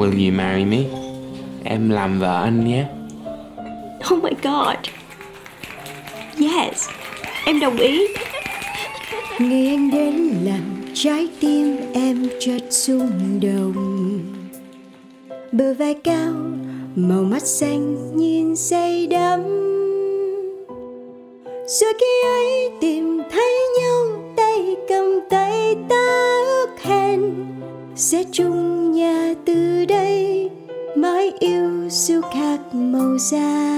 Will you marry me? Em làm vợ anh nhé. Oh my god. Yes, em đồng ý. Ngày anh đến làm trái tim em chợt rung động Bờ vai cao, màu mắt xanh nhìn say đắm Rồi khi ấy tìm thấy nhau tay cầm tay ta ước hẹn Sẽ chung nhà từ đây mãi yêu siêu khác màu da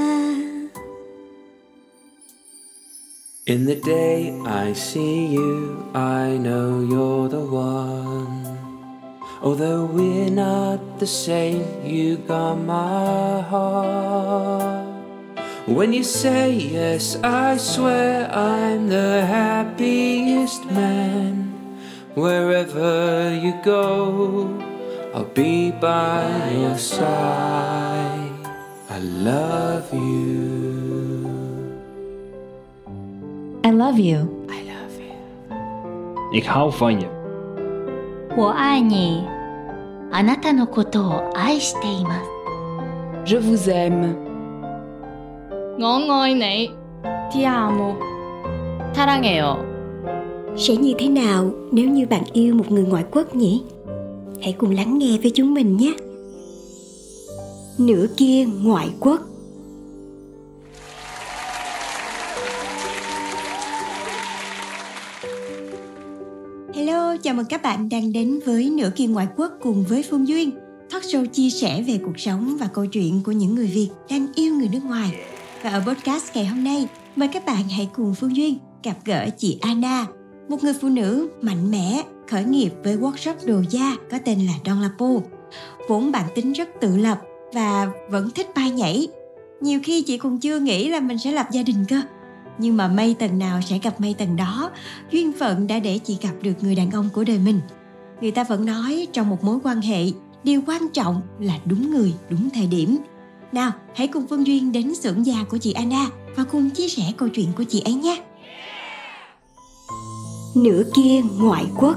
In the day I see you, I know you're the one. Although we're not the same, you got my heart. When you say yes, I swear I'm the happiest man. Wherever you go, I'll be by your side. I love you. I love you. Ich haufe 我爱你。あなたのことを愛しています。 Je vous aime. 我愛你，Ti amo， 사랑해요。 Sẽ như thế nào nếu như bạn yêu một người ngoại quốc nhỉ? Hãy cùng lắng nghe với chúng mình nhé. Nửa kia ngoại quốc Hello, chào mừng các bạn đang đến với Nửa kia ngoại quốc cùng với Phương Duyên Talk show chia sẻ về cuộc sống và câu chuyện của những người Việt đang yêu người nước ngoài Và ở podcast ngày hôm nay, mời các bạn hãy cùng Phương Duyên gặp gỡ chị Anna một người phụ nữ mạnh mẽ, khởi nghiệp với workshop đồ da có tên là Don Lapo. Vốn bản tính rất tự lập và vẫn thích bay nhảy. Nhiều khi chị còn chưa nghĩ là mình sẽ lập gia đình cơ. Nhưng mà may tầng nào sẽ gặp may tầng đó. Duyên phận đã để chị gặp được người đàn ông của đời mình. Người ta vẫn nói trong một mối quan hệ điều quan trọng là đúng người đúng thời điểm. Nào hãy cùng phương duyên đến xưởng già của chị anna và cùng chia sẻ câu chuyện của chị ấy nhé nửa kia ngoại quốc.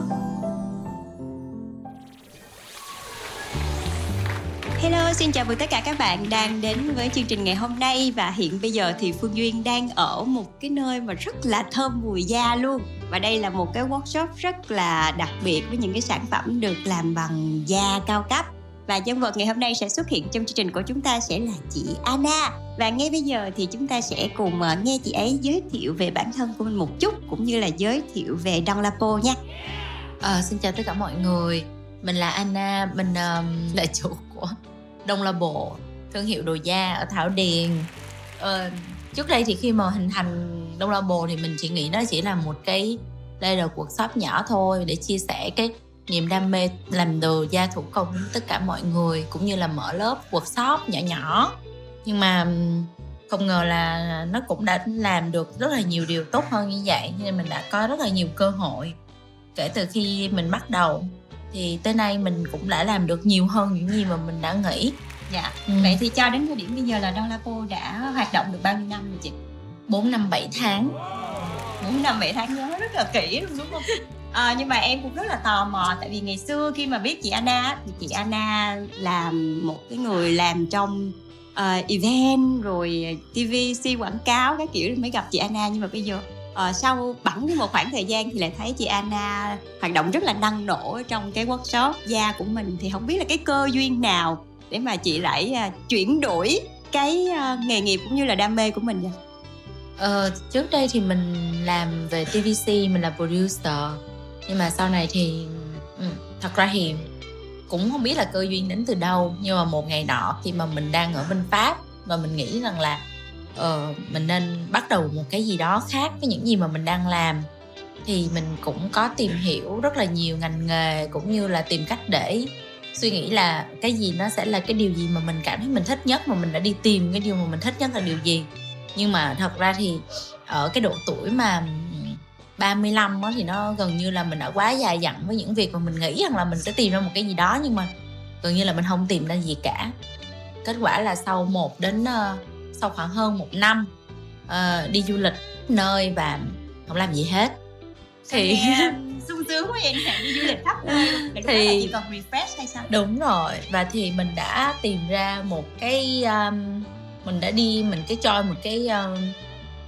Hello, xin chào mừng tất cả các bạn đang đến với chương trình ngày hôm nay. Và hiện bây giờ thì Phương Duyên đang ở một cái nơi mà rất là thơm mùi da luôn. Và đây là một cái workshop rất là đặc biệt với những cái sản phẩm được làm bằng da cao cấp và nhân vật ngày hôm nay sẽ xuất hiện trong chương trình của chúng ta sẽ là chị Anna. Và ngay bây giờ thì chúng ta sẽ cùng ờ, nghe chị ấy giới thiệu về bản thân của mình một chút cũng như là giới thiệu về Don Lapo nha. À, xin chào tất cả mọi người. Mình là Anna, mình um, là chủ của Đông La Bộ Thương hiệu đồ da ở Thảo Điền. Ờ, Trước đây thì khi mà hình thành Đông La thì mình chỉ nghĩ nó chỉ là một cái đây là cuộc shop nhỏ thôi để chia sẻ cái niềm đam mê làm đồ da thủ công tất cả mọi người cũng như là mở lớp workshop nhỏ nhỏ nhưng mà không ngờ là nó cũng đã làm được rất là nhiều điều tốt hơn như vậy nên mình đã có rất là nhiều cơ hội kể từ khi mình bắt đầu thì tới nay mình cũng đã làm được nhiều hơn những gì mà mình đã nghĩ Dạ. Ừ. Vậy thì cho đến thời điểm bây giờ là Don Lapo đã hoạt động được bao nhiêu năm rồi chị? 4 năm 7 tháng 4 năm 7 tháng nhớ rất là kỹ luôn đúng không? À, nhưng mà em cũng rất là tò mò tại vì ngày xưa khi mà biết chị Anna thì chị Anna làm một cái người làm trong uh, event rồi TVC quảng cáo các kiểu mới gặp chị Anna. Nhưng mà bây giờ uh, sau bẵng một khoảng thời gian thì lại thấy chị Anna hoạt động rất là năng nổ trong cái workshop da của mình. Thì không biết là cái cơ duyên nào để mà chị lại uh, chuyển đổi cái uh, nghề nghiệp cũng như là đam mê của mình vậy? Ờ, trước đây thì mình làm về TVC mình là producer nhưng mà sau này thì ừ, thật ra thì cũng không biết là cơ duyên đến từ đâu. Nhưng mà một ngày nọ khi mà mình đang ở bên Pháp và mình nghĩ rằng là ờ, mình nên bắt đầu một cái gì đó khác với những gì mà mình đang làm thì mình cũng có tìm hiểu rất là nhiều ngành nghề cũng như là tìm cách để suy nghĩ là cái gì nó sẽ là cái điều gì mà mình cảm thấy mình thích nhất mà mình đã đi tìm cái điều mà mình thích nhất là điều gì. Nhưng mà thật ra thì ở cái độ tuổi mà 35 á thì nó gần như là mình đã quá dài dặn với những việc mà mình nghĩ rằng là mình sẽ tìm ra một cái gì đó nhưng mà gần như là mình không tìm ra gì cả. Kết quả là sau một đến ờ, sau khoảng hơn một năm ờ, đi du lịch nơi và không làm gì hết. Thì sung sướng quá vậy nè đi du lịch khắp nơi Thì- đó chỉ cần refresh hay sao? đúng rồi và thì mình đã tìm ra một cái um, mình đã đi mình cái cho một cái um,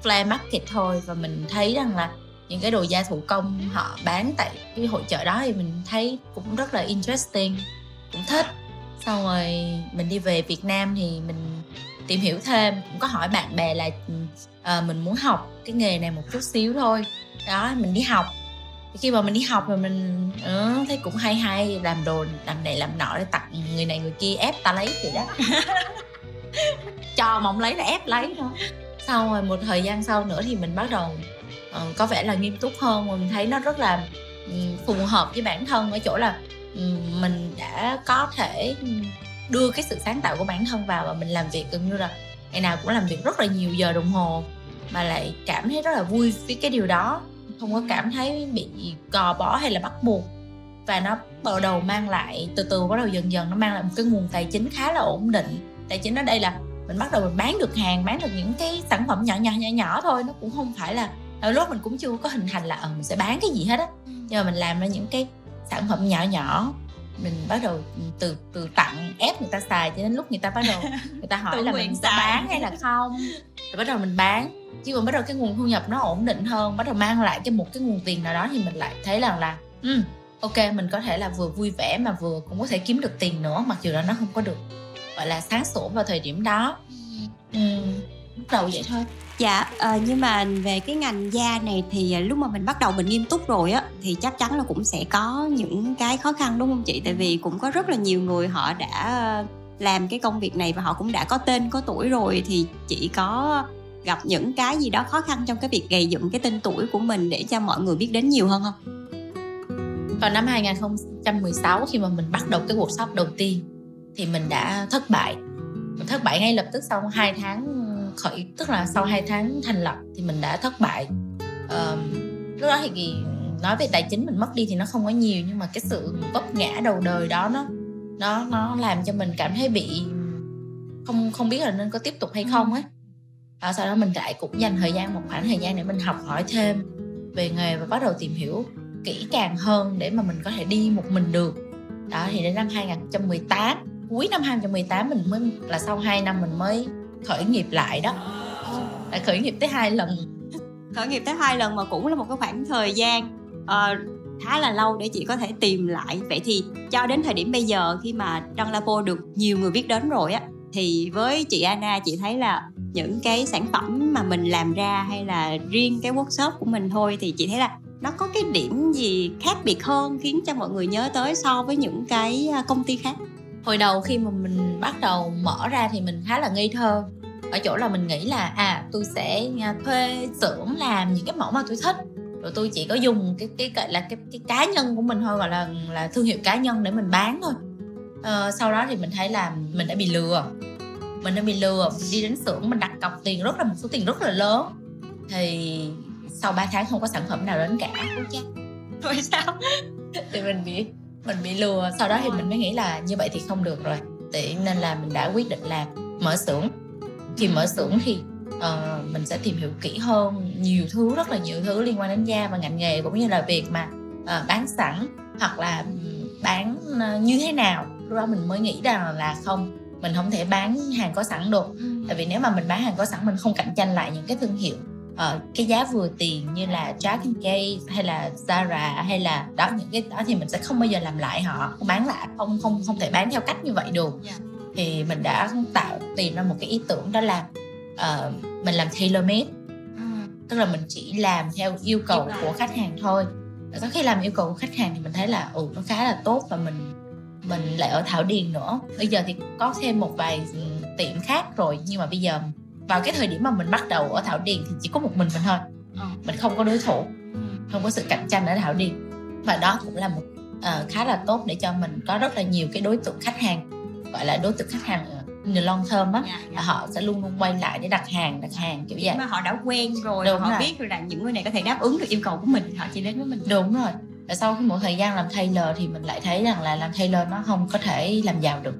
flea market thôi và mình thấy rằng là những cái đồ da thủ công họ bán tại cái hội chợ đó thì mình thấy cũng rất là interesting cũng thích. Xong rồi mình đi về Việt Nam thì mình tìm hiểu thêm cũng có hỏi bạn bè là ờ, mình muốn học cái nghề này một chút xíu thôi. Đó mình đi học. Thì khi mà mình đi học rồi mình ừ, thấy cũng hay hay làm đồ làm này làm nọ để tặng người này người kia ép ta lấy vậy đó. Cho mong lấy là ép lấy thôi. Sau rồi một thời gian sau nữa thì mình bắt đầu Ờ, có vẻ là nghiêm túc hơn và mình thấy nó rất là phù hợp với bản thân ở chỗ là mình đã có thể đưa cái sự sáng tạo của bản thân vào và mình làm việc gần như là ngày nào cũng làm việc rất là nhiều giờ đồng hồ mà lại cảm thấy rất là vui với cái điều đó. Không có cảm thấy bị gò bó hay là bắt buộc. Và nó bắt đầu mang lại, từ từ bắt đầu dần dần nó mang lại một cái nguồn tài chính khá là ổn định. Tài chính ở đây là mình bắt đầu mình bán được hàng, bán được những cái sản phẩm nhỏ nhỏ nhỏ nhỏ thôi, nó cũng không phải là đôi lúc mình cũng chưa có hình thành là ờ mình sẽ bán cái gì hết á. Nhưng mà mình làm ra những cái sản phẩm nhỏ nhỏ mình bắt đầu từ từ tặng ép người ta xài cho đến lúc người ta bắt đầu người ta hỏi là mình xài. bán hay là không. Rồi bắt đầu mình bán. Chứ còn bắt đầu cái nguồn thu nhập nó ổn định hơn bắt đầu mang lại cái một cái nguồn tiền nào đó thì mình lại thấy rằng là ừ, ok mình có thể là vừa vui vẻ mà vừa cũng có thể kiếm được tiền nữa mặc dù là nó không có được gọi là sáng sủa vào thời điểm đó. Ừ, bắt đầu vậy thôi Dạ, ờ, nhưng mà về cái ngành da này thì ờ, lúc mà mình bắt đầu mình nghiêm túc rồi á thì chắc chắn là cũng sẽ có những cái khó khăn đúng không chị? Tại vì cũng có rất là nhiều người họ đã ờ, làm cái công việc này và họ cũng đã có tên có tuổi rồi thì chị có gặp những cái gì đó khó khăn trong cái việc gây dựng cái tên tuổi của mình để cho mọi người biết đến nhiều hơn không? vào năm 2016 khi mà mình bắt đầu cái workshop đầu tiên thì mình đã thất bại mình thất bại ngay lập tức sau 2 tháng khởi tức là sau 2 tháng thành lập thì mình đã thất bại. Ờm, lúc đó thì nói về tài chính mình mất đi thì nó không có nhiều nhưng mà cái sự vấp ngã đầu đời đó nó nó nó làm cho mình cảm thấy bị không không biết là nên có tiếp tục hay không ấy. Và sau đó mình lại cũng dành thời gian một khoảng thời gian để mình học hỏi thêm về nghề và bắt đầu tìm hiểu kỹ càng hơn để mà mình có thể đi một mình được. Đó thì đến năm 2018 cuối năm 2018 mình mới là sau 2 năm mình mới khởi nghiệp lại đó. Lại khởi nghiệp tới hai lần. Khởi nghiệp tới hai lần mà cũng là một cái khoảng thời gian uh, khá là lâu để chị có thể tìm lại. Vậy thì cho đến thời điểm bây giờ khi mà Đăng Lapo được nhiều người biết đến rồi á thì với chị Anna chị thấy là những cái sản phẩm mà mình làm ra hay là riêng cái workshop của mình thôi thì chị thấy là nó có cái điểm gì khác biệt hơn khiến cho mọi người nhớ tới so với những cái ờ, công ty khác? Hồi đầu khi mà mình bắt đầu mở ra thì mình khá là ngây thơ. Ở chỗ là mình nghĩ là à tôi sẽ à, thuê xưởng làm những cái mẫu mà tôi thích. Rồi tôi chỉ có dùng cái cái gọi là cái cái cá nhân của mình thôi gọi là là thương hiệu cá nhân để mình bán thôi. Ờ, sau đó thì mình thấy là mình đã bị lừa. Mình đã bị lừa mình đi đến xưởng mình đặt cọc tiền rất là một số tiền rất là lớn. Thì sau 3 tháng không có sản phẩm nào đến cả. Thôi sao? Thì mình bị mình bị lừa sau đó thì mình mới nghĩ là như vậy thì không được rồi. Thế nên là mình đã quyết định là mở xưởng. Khi mở xưởng thì ờ, mình sẽ tìm hiểu kỹ hơn nhiều thứ rất là nhiều thứ liên quan đến da và ngành nghề cũng như là việc mà ờ, bán sẵn hoặc là bán ờ, như thế nào. Lúc đó mình mới nghĩ rằng là không mình không thể bán hàng có sẵn được. Tại vì nếu mà mình bán hàng có sẵn mình không cạnh tranh lại những cái thương hiệu ờ, cái giá vừa tiền như là Jack and Kay hay là Zara hay là đó những cái đó thì mình sẽ không bao giờ làm lại họ bán lại. Không không không thể bán theo cách như vậy được. Dạ. thì mình đã tạo tìm ra một cái ý tưởng đó là ờ, mình làm tailor made. Tức là mình chỉ làm theo yêu cầu của khách hàng thôi. Sau khi làm yêu cầu của khách hàng thì mình thấy là ừ nó khá là tốt và mình mình lại ở Thảo Điền nữa. Bây giờ thì có thêm một vài ừ, tiệm khác rồi nhưng mà bây giờ vào cái thời điểm mà mình bắt đầu ở Thảo Điền thì chỉ có một mình mình thôi. Ờ. mình không có đối thủ không có sự cạnh tranh ở Thảo Điền. Và đó cũng là một ờ, khá là tốt để cho mình có rất là nhiều cái đối tượng khách hàng gọi là đối tượng khách hàng in the long term á. Dạ, là họ sẽ luôn luôn quay lại để đặt hàng đặt hàng kiểu vậy. mà họ đã quen rồi Đúng họ rồi. biết rồi là những người này có thể đáp ứng được yêu cầu của mình họ chỉ đến với mình đúng rồi. Và sau khi một thời gian làm tailor thì mình lại thấy rằng là làm tailor nó không có thể làm giàu được.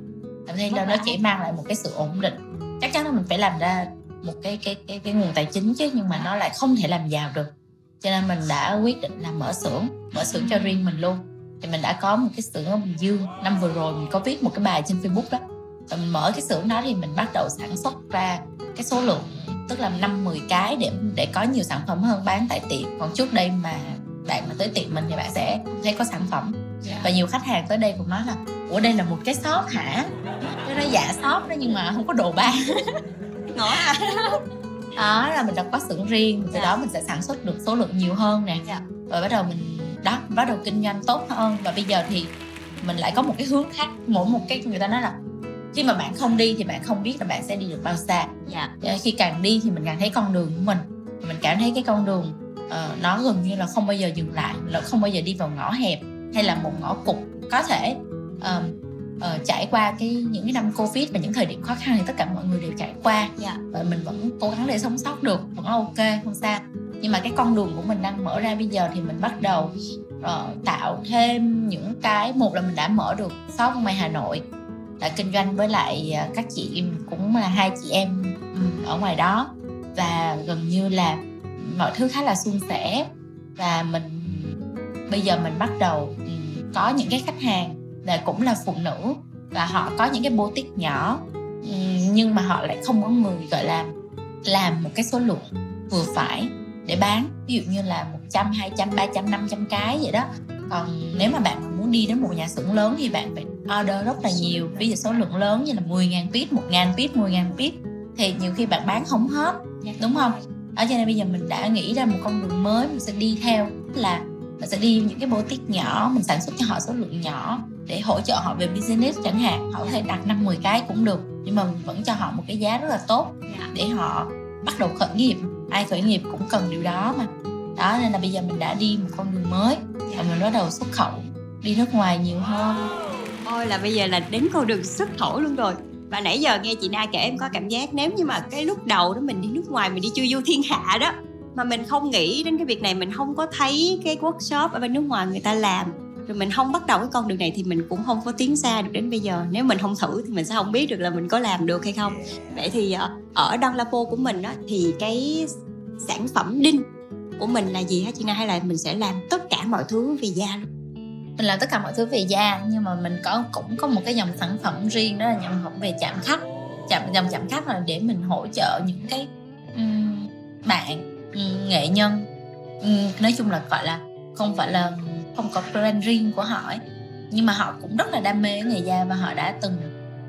Làm tailor nó chỉ mang lại một cái sự ổn định. Chắc chắn là mình phải làm ra một cái cái cái cái nguồn tài chính chứ nhưng mà nó lại không thể làm giàu được. Cho nên mình đã quyết định là mở xưởng mở xưởng cho riêng mình luôn. Thì mình đã có một cái xưởng ở bình dương. Năm vừa rồi mình có viết một cái bài trên facebook đó. Và mình mở cái xưởng đó thì mình bắt đầu sản xuất ra cái số lượng tức là năm 10 cái để để có nhiều sản phẩm hơn bán tại tiệm. Còn trước đây mà bạn mà tới tiệm mình thì bạn sẽ thấy có sản phẩm. Và nhiều khách hàng tới đây cũng nói là ủa đây là một cái shop hả? Cái nó dạ shop đó nhưng mà không có đồ bán ngỏ à đó là mình đã có xưởng riêng từ Dạ. đó mình sẽ sản xuất được số lượng nhiều hơn nè. Dạ. rồi bắt đầu mình đó bắt đầu kinh doanh tốt hơn. Và bây giờ thì mình lại có một cái hướng khác. Mỗi một cái người ta nói là khi mà bạn không đi thì bạn không biết là bạn sẽ đi được bao xa. Dạ. Khi càng đi thì mình càng thấy con đường của mình. Mình cảm thấy cái con đường ờ, nó gần như là không bao giờ dừng lại là không bao giờ đi vào ngõ hẹp hay là một ngõ cụt. Có thể ờm, ờ, trải qua cái những cái năm covid và những thời điểm khó khăn thì tất cả mọi người đều trải qua. Dạ. và mình vẫn cố gắng để sống sót được vẫn ok không sao. Nhưng mà cái con đường của mình đang mở ra bây giờ thì mình bắt đầu ờ, tạo thêm những cái một là mình đã mở được shop ngoài Hà Nội đã kinh doanh với lại à, các chị cũng là hai chị em ở ngoài đó. Và gần như là mọi thứ khá là suôn sẻ. Và mình bây giờ mình bắt đầu có những cái khách hàng là cũng là phụ nữ và họ có những cái boutique nhỏ nhưng mà họ lại không có người gọi là làm một cái số lượng vừa phải để bán. Ví dụ như là 100, 200, 300, 500 cái vậy đó. Còn nếu mà bạn muốn đi đến một nhà xưởng lớn thì bạn phải order rất là nhiều. Ví dụ số lượng lớn như là 10.000 piece, 1.000 piece, 10.000 piece thì nhiều khi bạn bán không hết đúng không? Ở cho nên bây giờ mình đã nghĩ ra một con đường mới mình sẽ đi theo là mình sẽ đi những cái boutique nhỏ mình sản xuất cho họ số lượng nhỏ để hỗ trợ họ về business chẳng hạn. Họ có thể đặt năm 10 cái cũng được nhưng mà mình vẫn cho họ một cái giá rất là tốt Dạ. để họ bắt đầu khởi nghiệp. Ai khởi nghiệp cũng cần điều đó mà. Đó nên là bây giờ mình đã đi một con đường mới và mình bắt đầu xuất khẩu đi nước ngoài nhiều hơn. Ôi là bây giờ là đến con đường xuất khẩu luôn rồi. Và nãy giờ nghe chị Na kể em có cảm giác nếu như mà cái lúc đầu đó mình đi nước ngoài mình đi chưa du thiên hạ đó Mà mình không nghĩ đến cái việc này mình không có thấy cái workshop ở bên nước ngoài người ta làm rồi mình không bắt đầu cái con đường này thì mình cũng không có tiến xa được đến bây giờ. Nếu mình không thử thì mình sẽ không biết được là mình có làm được hay không. Vậy thì ờ, ở ở Don Lapo của mình đó thì cái sản phẩm đinh của mình là gì hả chị Na hay là mình sẽ làm tất cả mọi thứ về da luôn? Mình làm tất cả mọi thứ về da nhưng mà mình có cũng có một cái dòng sản phẩm riêng đó là dòng sản phẩm về chạm khắc chạm dòng chạm khắc là để mình hỗ trợ những cái um, bạn um, nghệ nhân. Um, nói chung là gọi là không phải là không có brand riêng của họ ấy. nhưng mà họ cũng rất là đam mê nghề da và họ đã từng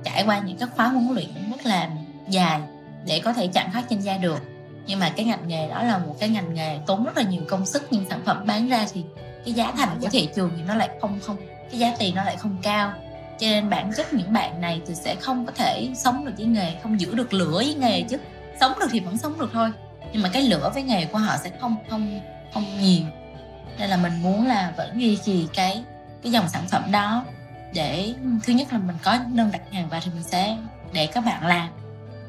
trải qua những các khóa huấn luyện rất là dài để có thể chạm khắc trên da được. Nhưng mà cái ngành nghề đó là một cái ngành nghề tốn rất là nhiều công sức, nhưng sản phẩm bán ra thì cái giá thành của thị trường thì nó lại không không, cái giá tiền nó lại không cao. Cho nên bản chất những bạn này thì sẽ không có thể sống được với nghề, không giữ được lửa với nghề chứ. Sống được thì vẫn sống được thôi. Nhưng mà cái lửa với nghề của họ sẽ không không không nhiều nên là mình muốn là vẫn duy trì cái cái dòng sản phẩm đó để thứ nhất là mình có đơn đặt hàng và thì mình sẽ để các bạn làm.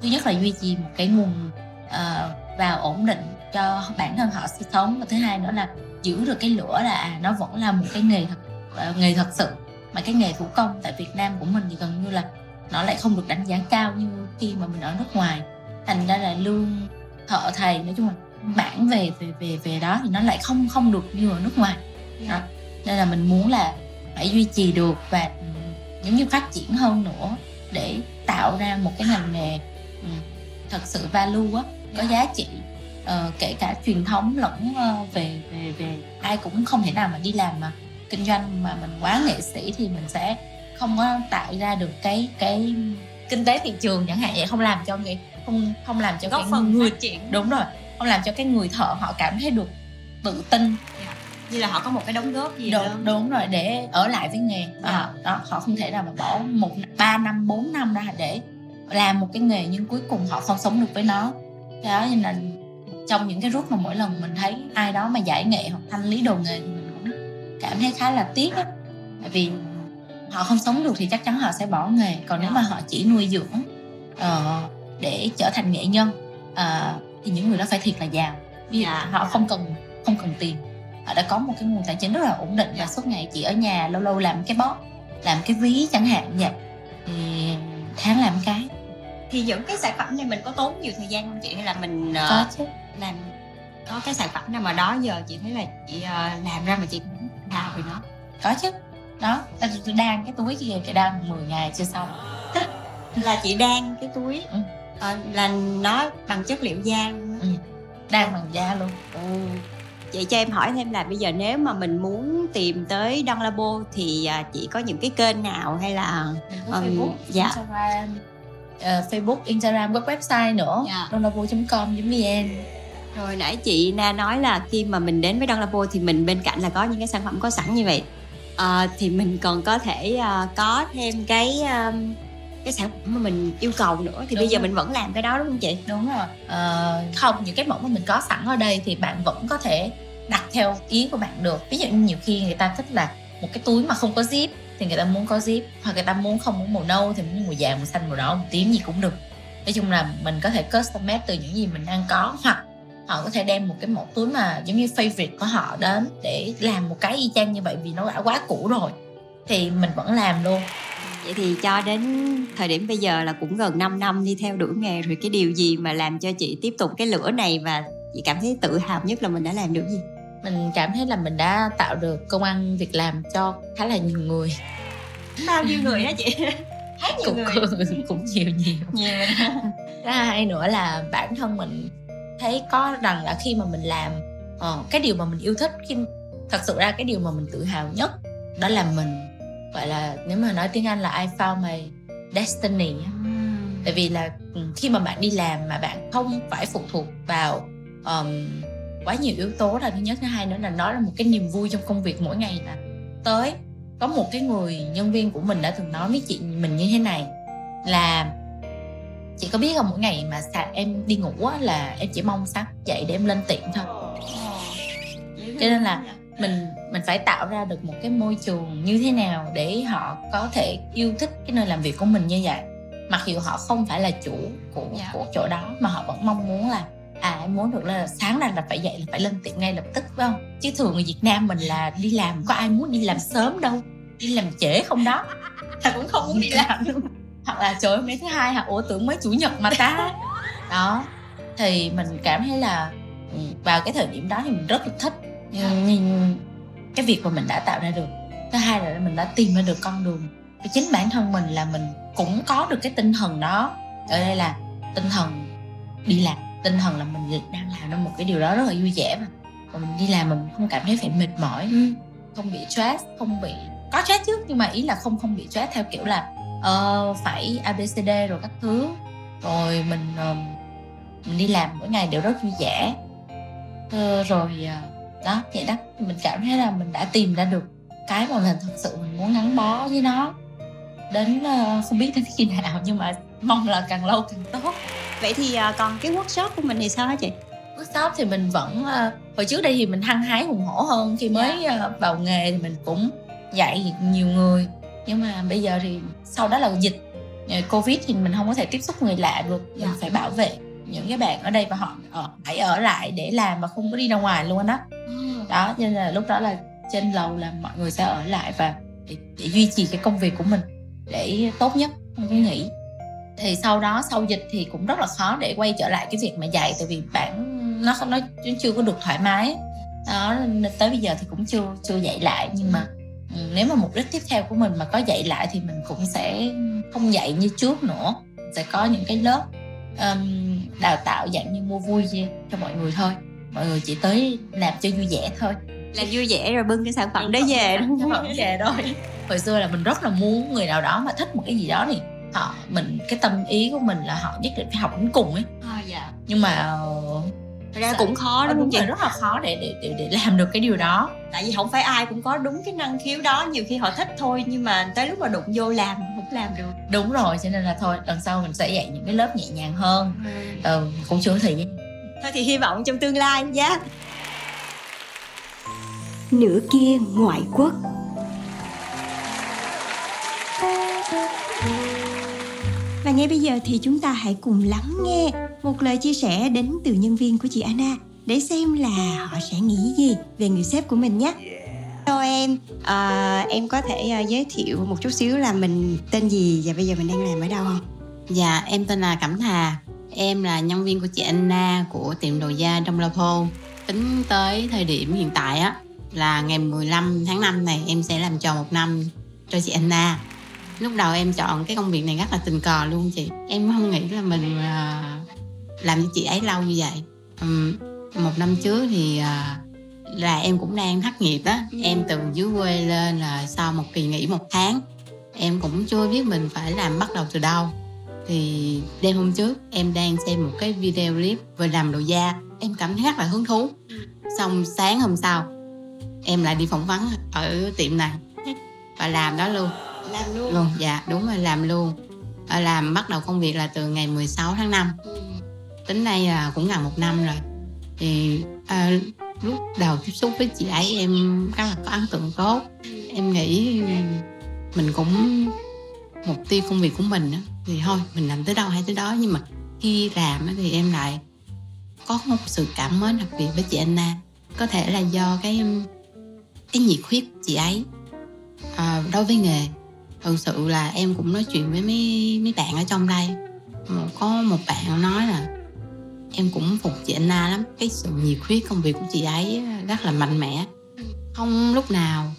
Thứ nhất là duy trì một cái nguồn uh, vào ổn định cho bản thân họ sinh sống. Và thứ hai nữa là giữ được cái lửa là à, nó vẫn là một cái nghề thật uh, nghề thật sự. Mà cái nghề thủ công tại Việt Nam của mình thì gần như là nó lại không được đánh giá cao như khi mà mình ở nước ngoài. Thành ra là lương thợ thầy nói chung là bản về về về về đó thì nó lại không không được như ở nước ngoài. Đó. nên là mình muốn là phải duy trì được và ừ, giống như phát triển hơn nữa để tạo ra một cái ngành nghề ừ, thật sự value á có giá trị. Ờ, kể cả truyền thống lẫn ờ, về về về ai cũng không thể nào mà đi làm mà kinh doanh mà mình quá nghệ sĩ thì mình sẽ không có tạo ra được cái cái kinh tế thị trường chẳng hạn. Vậy không làm cho người không không làm cho góp cái phần người triển. Đúng rồi không làm cho cái người thợ họ cảm thấy được tự tin. Như là họ có một cái đóng góp gì đó. đúng, đúng rồi để ở lại với nghề. Dạ. họ đó họ không thể nào mà bỏ một ba năm bốn năm ra để làm một cái nghề nhưng cuối cùng họ không sống được với nó. Đó nên là trong những cái rút mà mỗi lần mình thấy ai đó mà giải nghệ hoặc thanh lý đồ nghề thì mình cũng cảm thấy khá là tiếc á. Tại vì họ không sống được thì chắc chắn họ sẽ bỏ nghề. Còn nếu mà họ chỉ nuôi dưỡng ờ, để trở thành nghệ nhân ờ, thì những người đó phải thiệt là giàu. Vì Dạ. họ không cần không cần tiền. Họ đã có một cái nguồn tài chính rất là ổn định và suốt ngày chỉ ở nhà lâu lâu làm cái bóp làm cái ví chẳng hạn vậy thì tháng làm cái. Thì những cái sản phẩm này mình có tốn nhiều thời gian không chị? Hay là mình ờ, có chứ. làm có cái sản phẩm nào mà đó giờ chị thấy là chị uh, làm ra mà chị hào vì nó có chứ. Đó tôi đang cái túi kia chị đang 10 ngày chưa xong. Là chị đang cái túi Ừ. Ờ, là nó bằng chất liệu da luôn. Ừ. đang bằng da luôn Ừ. Vậy cho em hỏi thêm là bây giờ nếu mà mình muốn tìm tới Don Labo thì à, chị có những cái kênh nào hay là Ừm, Facebook dạ. Instagram ờ, Facebook Instagram có website nữa Dạ. donlabo.com.vn rồi nãy chị Na nói là khi mà mình đến với Don Labo thì mình bên cạnh là có những cái sản phẩm có sẵn như vậy Ờ, thì mình còn có thể à, có thêm cái à, cái sản phẩm mà mình yêu cầu nữa thì Đúng bây giờ rồi. mình vẫn làm cái đó đúng không chị? đúng rồi. Ờ, không những cái mẫu mà mình có sẵn ở đây thì bạn vẫn có thể đặt theo ý của bạn được. Ví dụ như nhiều khi người ta thích là một cái túi mà không có zip thì người ta muốn có zip hoặc người ta muốn không muốn màu nâu thì muốn màu vàng màu xanh màu đỏ màu tím gì cũng được. Nói chung là mình có thể custom made từ những gì mình đang có hoặc họ có thể đem một cái mẫu túi mà giống như favorite của họ đến để làm một cái y chang như vậy vì nó đã quá cũ rồi. Thì mình vẫn làm luôn Vậy thì cho đến thời điểm bây giờ là cũng gần 5 năm đi theo đuổi nghề rồi cái điều gì mà làm cho chị tiếp tục cái lửa này và chị cảm thấy tự hào nhất là mình đã làm được gì? mình cảm thấy là mình đã tạo được công ăn việc làm cho khá là nhiều người Bao nhiêu người đó chị? Hết nhiều cũng người. cũng nhiều nhiều Nhiều. thứ hai nữa là bản thân mình thấy có rằng là khi mà mình làm ờ, cái điều mà mình yêu thích khi thật sự ra cái điều mà mình tự hào nhất đó là mình gọi là nếu mà nói tiếng anh là I found my destiny á. tại vì là ừ, khi mà bạn đi làm mà bạn không phải phụ thuộc vào um, quá nhiều yếu tố là thứ nhất thứ hai nữa là nó là một cái niềm vui trong công việc mỗi ngày là tới có một cái người nhân viên của mình đã từng nói với chị mình như thế này là chị có biết không mỗi ngày mà sáng em đi ngủ á, là em chỉ mong sáng dậy để em lên tiện thôi. Cho nên là mình mình phải tạo ra được một cái môi trường như thế nào để họ có thể yêu thích cái nơi làm việc của mình như vậy? Mặc dù họ không phải là chủ của Dạ. của chỗ đó mà họ vẫn mong muốn là à em muốn được là sáng ra là phải dậy là phải lên tiệm ngay lập tức phải không? Chứ thường người Việt Nam mình là đi làm có ai muốn đi làm sớm đâu đi làm trễ không đó. Thật cũng không muốn đi làm. Luôn. hoặc là trời mấy thứ hai hả? Ủa tưởng mới chủ nhật mà ta. Đó thì mình cảm thấy là ừ, vào cái thời điểm đó thì mình rất là thích nhưng, nhưng cái việc mà mình đã tạo ra được thứ hai là mình đã tìm ra được con đường. Và chính bản thân mình là mình cũng có được cái tinh thần đó. Ở đây là tinh thần đi làm tinh thần là mình đang làm ra một cái điều đó rất là vui vẻ mà. Và mình đi làm mình không cảm thấy phải mệt mỏi không bị stress không bị có stress chứ nhưng mà ý là không không bị stress theo kiểu là ờ, phải abcd rồi các thứ. Rồi mình ờ, mình đi làm mỗi ngày đều rất vui vẻ. Ờ, rồi ờ, đó vậy đó. Mình cảm thấy là mình đã tìm ra được cái mà mình thật sự mình muốn gắn bó với nó. Đến ờ, không biết đến khi nào nhưng mà mong là càng lâu càng tốt. Vậy thì à, còn cái workshop của mình thì sao hả chị? workshop thì mình vẫn ờ, hồi trước đây thì mình hăng hái hùng hổ hơn. Khi mới ờ, vào nghề thì mình cũng dạy nhiều người. Nhưng mà bây giờ thì sau đó là dịch ờ, covid thì mình không có thể tiếp xúc người lạ được. Mình Dạ. phải bảo vệ những cái bạn ở đây và họ ở, phải ở lại để làm mà không có đi ra ngoài luôn đó đó cho nên là lúc đó là trên lầu là mọi người sẽ ở lại và để, để duy trì cái công việc của mình để tốt nhất không có nghỉ. Thì sau đó sau dịch thì cũng rất là khó để quay trở lại cái việc mà dạy tại vì bản nó không nó chưa có được thoải mái. Đó tới bây giờ thì cũng chưa chưa dạy lại nhưng mà ừ, nếu mà mục đích tiếp theo của mình mà có dạy lại thì mình cũng sẽ không dạy như trước nữa. Sẽ có những cái lớp um, đào tạo dạng như mua vui cho mọi người thôi mọi người chỉ tới làm cho vui vẻ thôi Làm vui vẻ rồi bưng cái sản phẩm đó Đúng về đúng không? về thôi hồi xưa là mình rất là muốn người nào đó mà thích một cái gì đó thì họ mình cái tâm ý của mình là họ nhất định phải học đến cùng ấy À, dạ. nhưng mà Thật ra cũng khó đúng không chị? rồi, rất là khó để, để để để làm được cái điều đó. Tại vì không phải ai cũng có đúng cái năng khiếu đó Nhiều khi họ thích thôi Nhưng mà tới lúc mà đụng vô làm không làm được. Đúng rồi cho nên là thôi lần sau mình sẽ dạy những cái lớp nhẹ nhàng hơn. Ừ, cũng chưa có thời gian. Thôi thì hy vọng trong tương lai nhé nửa kia ngoại quốc Và ngay bây giờ thì chúng ta hãy cùng lắng nghe một lời chia sẻ đến từ nhân viên của chị Anna để xem là họ sẽ nghĩ gì về người sếp của mình nhé. Hello em, à, em có thể à, giới thiệu một chút xíu là mình tên gì và bây giờ mình đang làm ở đâu không? Dạ, em tên là Cẩm Thà. Em là nhân viên của chị Anna của tiệm đồ da Đông La Pô. tính tới thời điểm hiện tại á là ngày 15 tháng 5 này em sẽ làm tròn một năm cho chị Anna lúc đầu em chọn cái công việc này rất là tình cờ luôn chị. Em không nghĩ là mình uh, làm với chị ấy lâu như vậy. Um, một năm trước thì uh, là em cũng đang thất nghiệp đó em từ dưới quê lên là sau một kỳ nghỉ một tháng em cũng chưa biết mình phải làm bắt đầu từ đâu. Thì đêm hôm trước em đang xem một cái video clip về làm đồ da. Em cảm thấy rất là hứng thú. Xong sáng hôm sau em lại đi phỏng vấn ở tiệm này và làm đó luôn làm luôn. Luôn dạ đúng rồi làm luôn. À, làm bắt đầu công việc là từ ngày 16 tháng 5 ừ. tính đây là cũng gần một năm rồi. Thì à, lúc đầu tiếp xúc với chị ấy em rất là có ấn tượng tốt. Em nghĩ mình cũng mục tiêu công việc của mình thì thôi mình làm tới đâu hay tới đó. Nhưng mà khi làm thì em lại có một sự cảm mến đặc biệt với chị Anna. Có thể là do cái cái nhiệt huyết chị ấy à, đối với nghề thực sự là em cũng nói chuyện với mấy mấy bạn ở trong đây. Ờ, có một bạn nói là em cũng phục chị Anna lắm. Cái sự nhiệt huyết công việc của chị ấy rất là mạnh mẽ. Không lúc nào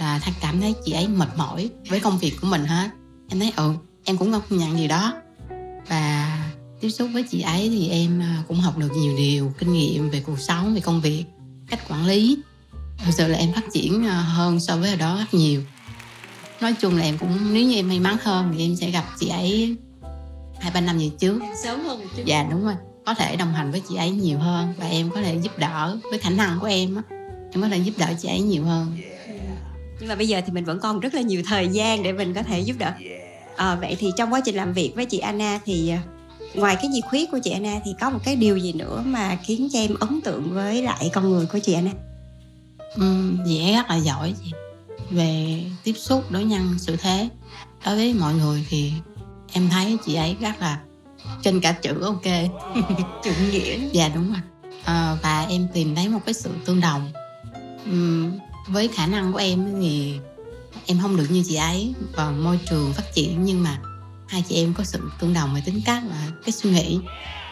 là thằng cảm thấy chị ấy mệt mỏi với công việc của mình hết. Em thấy ừ em cũng công nhận điều đó. Và tiếp xúc với chị ấy thì em à, cũng học được nhiều điều, kinh nghiệm về cuộc sống, về công việc, cách quản lý. Thực sự là em phát triển à, hơn so với ở đó rất nhiều nói chung là em cũng nếu như em may mắn hơn thì em sẽ gặp chị ấy hai ba năm về trước. Sớm hơn một chút. Dạ đúng rồi. Có thể đồng hành với chị ấy nhiều hơn và em có thể giúp đỡ với khả năng của em á. Em có thể giúp đỡ chị ấy nhiều hơn. Nhưng mà bây giờ thì mình vẫn còn rất là nhiều thời gian để mình có thể giúp đỡ. À, vậy thì trong quá trình làm việc với chị Anna thì à, ngoài cái nhiệt huyết của chị Anna thì có một cái điều gì nữa mà khiến cho em ấn tượng với lại con người của chị Anna? Ừ, chị ấy rất là giỏi chị về tiếp xúc đối nhân sự thế. Đối với mọi người thì em thấy chị ấy rất là trên cả chữ ok. Chữ nghĩa. Dạ đúng rồi. À, và em tìm thấy một cái sự tương đồng. Uhm, với khả năng của em thì em không được như chị ấy vào môi trường phát triển nhưng mà hai chị em có sự tương đồng về tính cách và cái suy nghĩ.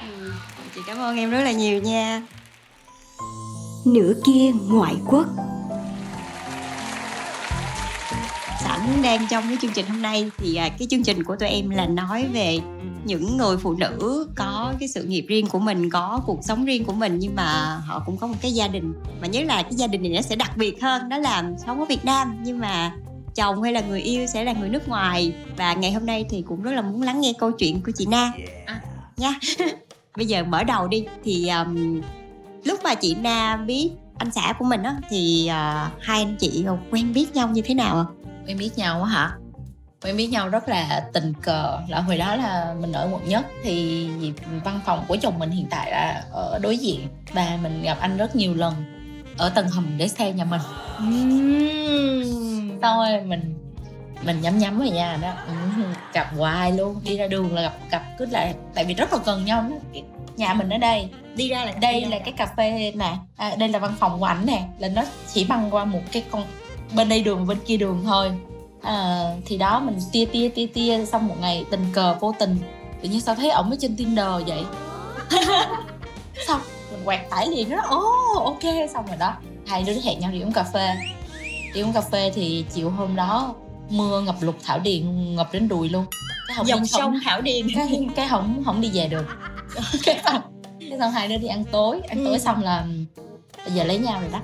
Ừ, chị cảm ơn em rất là nhiều nha. Nửa kia ngoại quốc sẵn đang trong cái chương trình hôm nay. Thì à, cái chương trình của tụi em là nói về những người phụ nữ có cái sự nghiệp riêng của mình có cuộc sống riêng của mình nhưng mà họ cũng có một cái gia đình. Mà nhớ là cái gia đình này nó sẽ đặc biệt hơn đó là sống ở Việt Nam nhưng mà chồng hay là người yêu sẽ là người nước ngoài. Và ngày hôm nay thì cũng rất là muốn lắng nghe câu chuyện của chị Na. À, nha. Bây giờ mở đầu đi. Thì um, lúc mà chị Na biết anh xã của mình á thì uh, hai anh chị quen biết nhau như thế nào ạ? Quen biết nhau á hả? Quen biết nhau rất là tình cờ. Là hồi đó là mình ở quận nhất thì văn phòng của chồng mình hiện tại là ở đối diện và mình gặp anh rất nhiều lần ở tầng hầm để xe nhà mình. Uhm. xong rồi mình mình nhắm nhắm vào nhà đó. Gặp hoài luôn. Đi ra đường là gặp gặp cứ lại tại vì rất là gần nhau. Nhà mình ở đây đi ra là đây là cái cà phê nè. À, đây là văn phòng của ảnh nè. Là nó chỉ băng qua một cái con bên đây đường bên kia đường thôi. À, thì đó mình tia tia tia tia xong một ngày tình cờ vô tình tự nhiên sao thấy ổng ở trên tinder vậy? Xong mình quẹt tải liền đó. Ồ oh, ok xong rồi đó. Hai đứa hẹn nhau đi uống cà phê. Đi uống cà phê thì chiều hôm đó mưa ngập lụt thảo điền ngập đến đùi luôn. Cái hồng dòng sông thảo điền. Cái cái không không đi về được. Cái xong cái xong hai đứa đi ăn tối. Ăn tối ừ. xong là bây giờ lấy nhau rồi đó.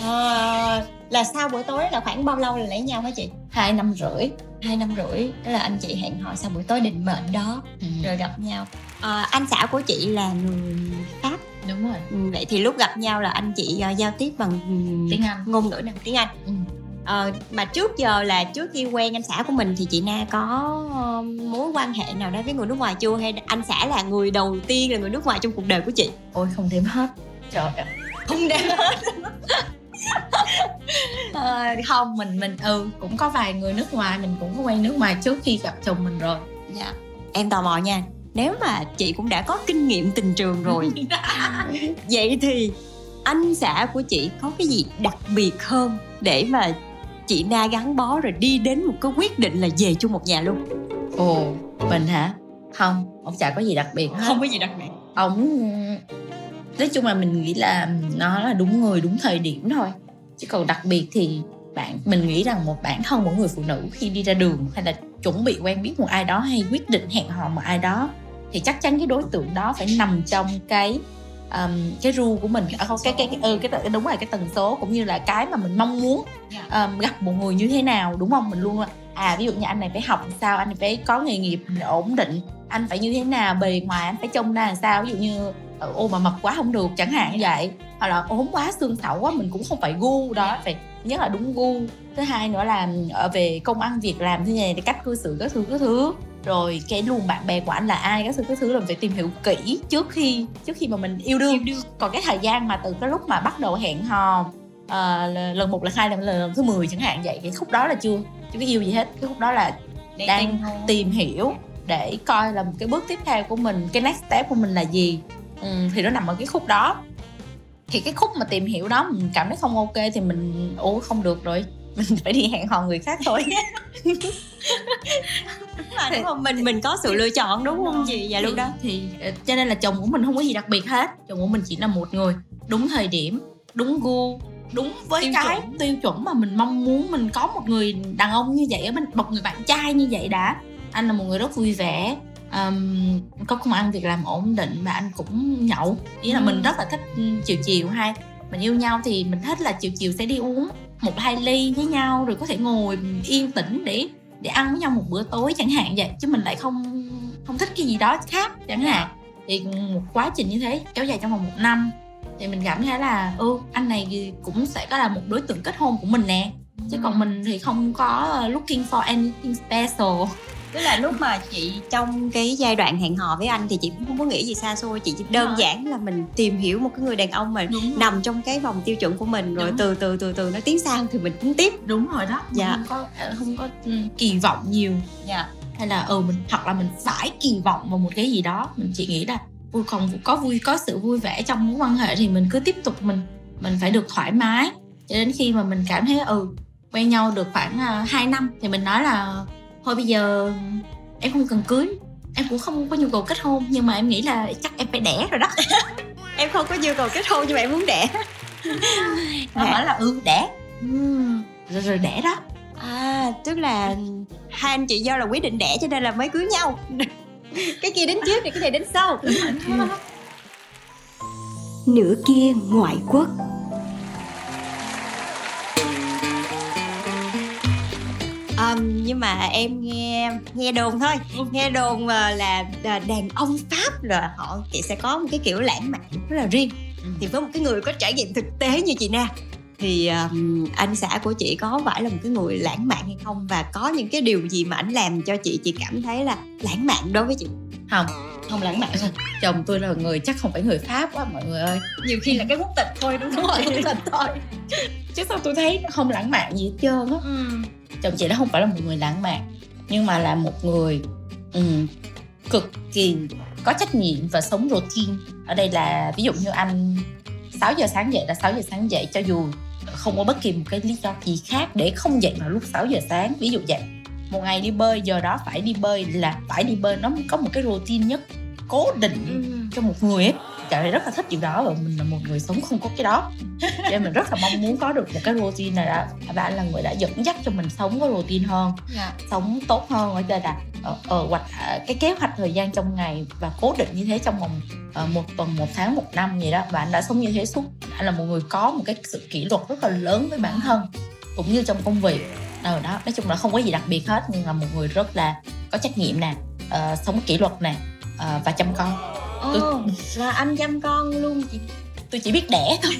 À, là sau buổi tối là khoảng bao lâu là lấy nhau hả chị? Hai năm rưỡi. Hai năm rưỡi đó là anh chị hẹn hò sau buổi tối định mệnh đó ừ. rồi gặp nhau. À, anh xã của chị là người pháp. Đúng rồi. Ừ, vậy thì lúc gặp nhau là anh chị uh, giao tiếp bằng tiếng anh. ngôn ngữ nào tiếng anh. Ừ. à, mà trước giờ là trước khi quen anh xã của mình thì chị na có uh, mối quan hệ nào đó với người nước ngoài chưa? Hay anh xã là người đầu tiên là người nước ngoài trong cuộc đời của chị? Ôi không đếm hết. Trời ơi. Không đếm hết à, không mình mình ừ cũng có vài người nước ngoài mình cũng có quen nước ngoài trước khi gặp chồng mình rồi. Dạ. Em tò mò nha. Nếu mà chị cũng đã có kinh nghiệm tình trường rồi vậy thì anh xã của chị có cái gì đặc biệt hơn để mà chị na gắn bó rồi đi đến một cái quyết định là về chung một nhà luôn? Ồ mình hả? Không ông chả có gì đặc biệt hết. Không có gì đặc biệt. Ông nói chung là mình nghĩ là nó là đúng người đúng thời điểm thôi. Chứ còn đặc biệt thì bạn mình nghĩ rằng một bản thân một người phụ nữ khi đi ra đường hay là chuẩn bị quen biết một ai đó hay quyết định hẹn hò một ai đó thì chắc chắn cái đối tượng đó phải nằm trong cái um, cái ru của mình. À, không cái cái cái ừ cái, cái đúng rồi cái tần số cũng như là cái mà mình mong muốn um, gặp một người như thế nào đúng không? Mình luôn là à ví dụ như anh này phải học sao anh này phải có nghề nghiệp ổn định anh phải như thế nào bề ngoài anh phải trông ra làm sao? Ví dụ như ô mà mập quá không được. Chẳng hạn vậy. Hoặc là ốm quá xương xẩu quá mình cũng không phải gu. Đó phải nhất là đúng gu. Thứ hai nữa là về công ăn việc làm thế này thì cách cư xử các thứ các thứ. Rồi cái luồng bạn bè của anh là ai các thứ các thứ là phải tìm hiểu kỹ trước khi trước khi mà mình yêu đương, còn cái thời gian mà từ cái lúc mà bắt đầu hẹn hò uh, lần một lần hai lần lần thứ 10 chẳng hạn vậy cái khúc đó là chưa chưa có yêu gì hết. Cái khúc đó là Đang đang tìm hiểu để coi là một cái bước tiếp theo của mình cái next step của mình là gì ừ, thì nó nằm ở cái khúc đó. Thì cái khúc mà tìm hiểu đó mình cảm thấy không ok thì mình ủa không được rồi mình phải đi hẹn hò người khác thôi. Mà đúng không? Mình mình có sự lựa chọn đúng không? chị dạ lúc đó thì ờ, cho nên là chồng của mình không có gì đặc biệt hết. Chồng của mình chỉ là một người đúng thời điểm đúng gu đúng với Tiêu cái tiêu chuẩn mà mình mong muốn. Mình có một người đàn ông như vậy ở bên một người bạn trai như vậy đã. Anh là một người rất vui vẻ um, có công ăn việc làm ổn định và anh cũng nhậu. Ý là Ừ. mình rất là thích ừ, chiều chiều hay mình yêu nhau thì mình thích là chiều chiều sẽ đi uống một hai ly với nhau rồi có thể ngồi yên tĩnh để để ăn với nhau một bữa tối chẳng hạn vậy. Chứ mình lại không không thích cái gì đó khác chẳng hạn. Thì một quá trình như thế kéo dài trong vòng một năm. Thì mình cảm thấy là ừ anh này cũng sẽ có là một đối tượng kết hôn của mình nè. Chứ còn mình thì không có looking for anything special tức là lúc mà chị trong cái giai đoạn hẹn hò với anh thì chị cũng không có nghĩ gì xa xôi chị chỉ đơn rồi. giản là mình tìm hiểu một cái người đàn ông mà đúng nằm trong cái vòng tiêu chuẩn của mình rồi Đúng. từ từ từ từ nó tiến sang thì mình tính tiếp đúng rồi đó Dạ. không có không có ừ, kỳ vọng nhiều dạ hay là ừ mình hoặc là mình phải kỳ vọng vào một cái gì đó mình chỉ nghĩ là ui còn có vui có sự vui vẻ trong mối quan hệ thì mình cứ tiếp tục mình mình phải được thoải mái cho đến khi mà mình cảm thấy ừ quen nhau được khoảng uh, 2 năm thì mình nói là thôi bây giờ em không cần cưới. Em cũng không có nhu cầu kết hôn nhưng mà em nghĩ là chắc em phải đẻ rồi đó. Em không có nhu cầu kết hôn nhưng mà em muốn đẻ. Nó nói là ừ đẻ. Rồi rồi đẻ đó. À tức là hai anh chị do là quyết định đẻ cho nên là mới cưới nhau. Cái kia đến trước thì cái này đến sau. Nửa kia ngoại quốc Um, nhưng mà em nghe nghe đồn thôi. Nghe đồn là à, đàn ông pháp là họ chị sẽ có một cái kiểu lãng mạn rất là riêng. Thì với một cái người có trải nghiệm thực tế như chị na thì um, anh xã của chị có phải là một cái người lãng mạn hay không? Và có những cái điều gì mà ảnh làm cho chị chị cảm thấy là lãng mạn đối với chị? Không không lãng mạn thôi chồng tôi là người chắc không phải người pháp quá mọi người ơi. Nhiều khi là cái quốc tịch thôi đúng đúng rồi không thật thôi. Chứ sao tôi thấy nó không lãng mạn gì hết trơn á. Ừ. chồng chị nó không phải là một người lãng mạn nhưng mà là một người ừm, cực kỳ có trách nhiệm và sống routine. Ở đây là ví dụ như anh 6 giờ sáng dậy là 6 giờ sáng dậy cho dù không có bất kỳ một cái lý do gì khác để không dậy vào lúc 6 giờ sáng ví dụ vậy một ngày đi bơi giờ đó phải đi bơi là phải đi bơi. Nó có một cái routine nhất cố định cho một người ấy. Trời ơi, rất là thích điều đó và mình là một người sống không có cái đó. Nên mình rất là mong muốn có được một cái routine này đó. Và anh là người đã dẫn dắt cho mình sống có routine hơn Dạ. sống tốt hơn. Ở đây là ờ, ờ, hoạch ờ, cái kế hoạch thời gian trong ngày và cố định như thế trong vòng ờ, một tuần một tháng một năm gì đó. Và anh đã sống như thế suốt. Anh là một người có một cái sự kỷ luật rất là lớn với bản thân cũng như trong công việc ờ đó. Nói chung là không có gì đặc biệt hết nhưng là một người rất là có trách nhiệm nè ờ, sống kỷ luật nè ờ, và chăm con. Ồ, là anh chăm con luôn chị. Tôi chỉ biết đẻ thôi.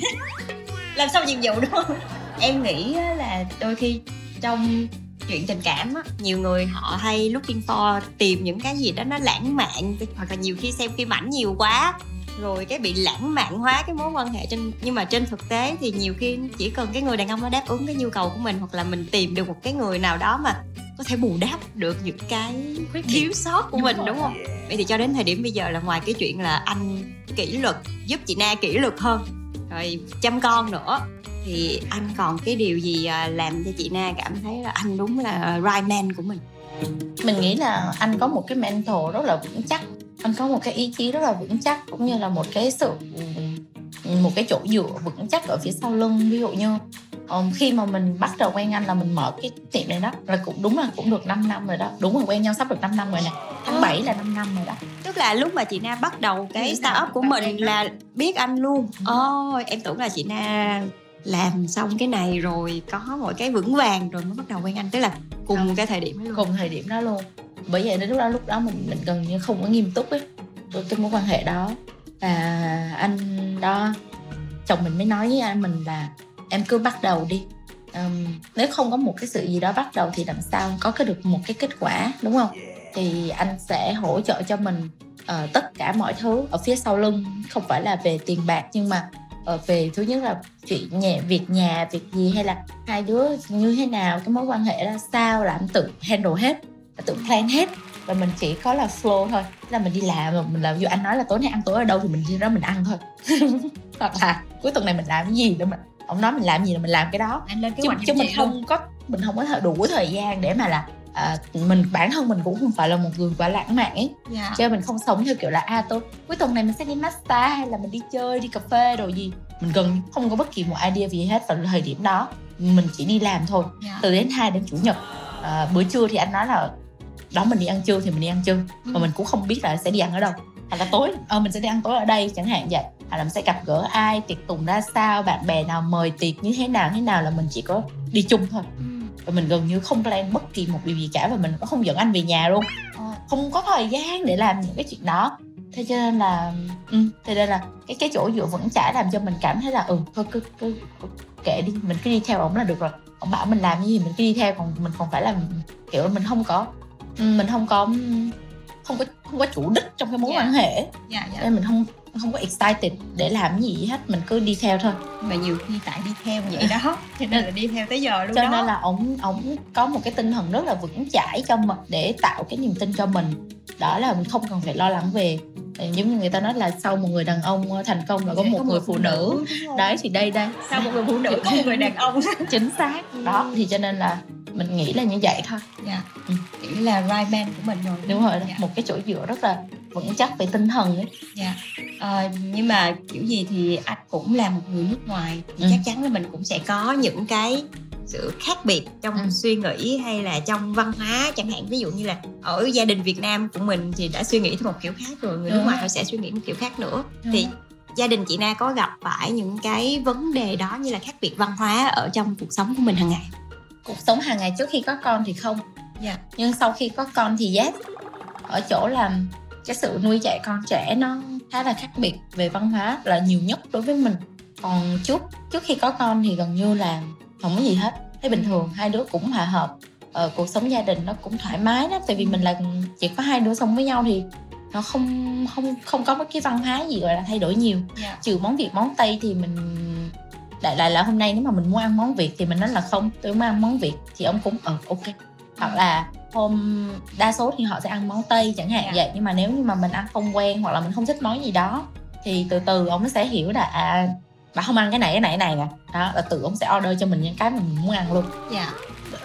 Làm sao nhiệm vụ đúng không em nghĩ á là đôi khi trong chuyện tình cảm á nhiều người họ hay looking for tìm những cái gì đó nó lãng mạn hoặc là nhiều khi xem phim ảnh nhiều quá rồi cái bị lãng mạn hóa cái mối quan hệ trên nhưng mà trên thực tế thì nhiều khi chỉ cần cái người đàn ông nó đáp ứng cái nhu cầu của mình hoặc là mình tìm được một cái người nào đó mà có thể bù đắp được những cái thiếu sót của mình đúng không? vậy thì cho đến thời điểm bây giờ là ngoài cái chuyện là anh kỷ luật giúp chị na kỷ luật hơn rồi chăm con nữa thì anh còn cái điều gì à, làm cho chị na cảm thấy là anh đúng là right man của mình? Mình nghĩ là anh có một cái mental rất là vững chắc anh có một cái ý chí rất là vững chắc cũng như là một cái sự một cái chỗ dựa vững chắc ở phía sau lưng. Ví dụ như um, khi mà mình bắt đầu quen anh là mình mở cái tiệm này đó là cũng đúng là cũng được 5 năm rồi đó. Đúng rồi quen nhau sắp được 5 năm rồi nè. Tháng 7 là 5 năm rồi đó. Tức là lúc mà chị na bắt đầu cái startup của mình là biết anh luôn. Ừ. ôi em tưởng là chị na làm xong cái này rồi có mọi cái vững vàng rồi mới bắt đầu quen anh. Tức là cùng cái thời điểm đó luôn. Cùng thời điểm đó luôn bởi vậy đến lúc đó lúc đó mình mình gần như không có nghiêm túc ấy với cái mối quan hệ đó. Và anh đó chồng mình mới nói với anh mình là em cứ bắt đầu đi. Ừm, nếu không có một cái sự gì đó bắt đầu thì làm sao có cái được một cái kết quả đúng không? Thì anh sẽ hỗ trợ cho mình ờ, tất cả mọi thứ ở phía sau lưng. Không phải là về tiền bạc nhưng mà ờ, về thứ nhất là chuyện nhà việc nhà việc gì hay là hai đứa như thế nào cái mối quan hệ ra sao là anh tự handle hết là tự plan hết. Và mình chỉ có là flow thôi. Tức là mình đi làm mình làm dù anh nói là tối nay ăn tối ở đâu thì mình đi đó mình ăn thôi. Hoặc là cuối tuần này mình làm cái gì đó mình ông nói mình làm gì là mình làm cái đó. Anh lên kế chứ, hoạch chứ mình chị luôn. không có mình không có đủ thời gian để mà là à, mình bản thân mình cũng không phải là một người quá lãng mạn ấy. Dạ. cho mình không sống theo kiểu là à tôi cuối tuần này mình sẽ đi massage hay là mình đi chơi đi cà phê rồi gì. Mình gần không có bất kỳ một idea gì hết vào thời điểm đó. Mình chỉ đi làm thôi. Dạ. từ đến hai đến chủ nhật. À, bữa trưa thì anh nói là đó mình đi ăn trưa thì mình đi ăn trưa. Ừ. mà mình cũng không biết là sẽ đi ăn ở đâu. Hoặc là tối ờ mình sẽ đi ăn tối ở đây chẳng hạn vậy. Hoặc là mình sẽ gặp gỡ ai tiệc tùng ra sao bạn bè nào mời tiệc như thế nào thế nào là mình chỉ có đi chung thôi. Ừ. và mình gần như không plan bất kỳ một điều gì cả và mình cũng không dẫn anh về nhà luôn. Ờ. không có thời gian để làm những cái chuyện đó. Thế cho nên là ừ, thế nên là cái cái chỗ dựa vững chãi làm cho mình cảm thấy là ừ thôi cứ, cứ, cứ kệ đi mình cứ đi theo ổng là được rồi. Ông bảo mình làm gì mình cứ đi theo còn mình còn phải làm kiểu là mình không có ừ, mình không có không có không có chủ đích trong cái mối Dạ. quan hệ dạ dạ cho nên mình không không có excited để làm cái gì hết mình cứ đi theo thôi. Mà nhiều khi tại đi theo vậy đó. Cho nên là đi theo tới giờ luôn cho đó. nên là ổng ổng có một cái tinh thần rất là vững chãi cho mình để tạo cái niềm tin cho mình. Đó là mình không cần phải lo lắng về Ờ, giống như người ta nói là sau một người đàn ông thành công là có một người phụ nữ đấy thì đây đây. Sau một người phụ nữ có một người đàn ông. Chính xác. Đó thì cho nên là mình nghĩ là như vậy thôi. Dạ. Ừ. kiểu là right man của mình rồi. Đúng rồi đó. Dạ. một cái chỗ dựa rất là vững chắc về tinh thần ấy Dạ. Ờ, nhưng mà kiểu gì thì anh cũng là một người nước ngoài thì Ừ. chắc chắn là mình cũng sẽ có những cái sự khác biệt trong Ừ. suy nghĩ hay là trong văn hóa chẳng hạn ví dụ như là ở gia đình Việt Nam của mình thì đã suy nghĩ theo một kiểu khác rồi người nước Ừ. ngoài họ sẽ suy nghĩ một kiểu khác nữa thì gia đình chị Na có gặp phải những cái vấn đề đó như là khác biệt văn hóa ở trong cuộc sống của mình hàng ngày cuộc sống hàng ngày trước khi có con thì không Dạ. nhưng sau khi có con thì yes ở chỗ là cái sự nuôi dạy con trẻ nó khá là khác biệt về văn hóa là nhiều nhất đối với mình. Còn trước trước khi có con thì gần như là không có gì hết. Thấy bình thường hai đứa cũng hòa hợp. Ờ, cuộc sống gia đình nó cũng thoải mái lắm tại vì mình là chỉ có hai đứa sống với nhau thì nó không không không có cái văn hóa gì gọi là thay đổi nhiều. Dạ. trừ món việt món tây thì mình đại lại là hôm nay nếu mà mình muốn ăn món việt thì mình nói là không tôi muốn ăn món việt thì ông cũng ờ ok hoặc là hôm đa số thì họ sẽ ăn món tây chẳng hạn Dạ. vậy. Nhưng mà nếu như mà mình ăn không quen hoặc là mình không thích món gì đó thì từ từ ông sẽ hiểu là à bà không ăn cái này cái này cái này nè. Đó là tự ông sẽ order cho mình những cái mình muốn ăn luôn. Dạ.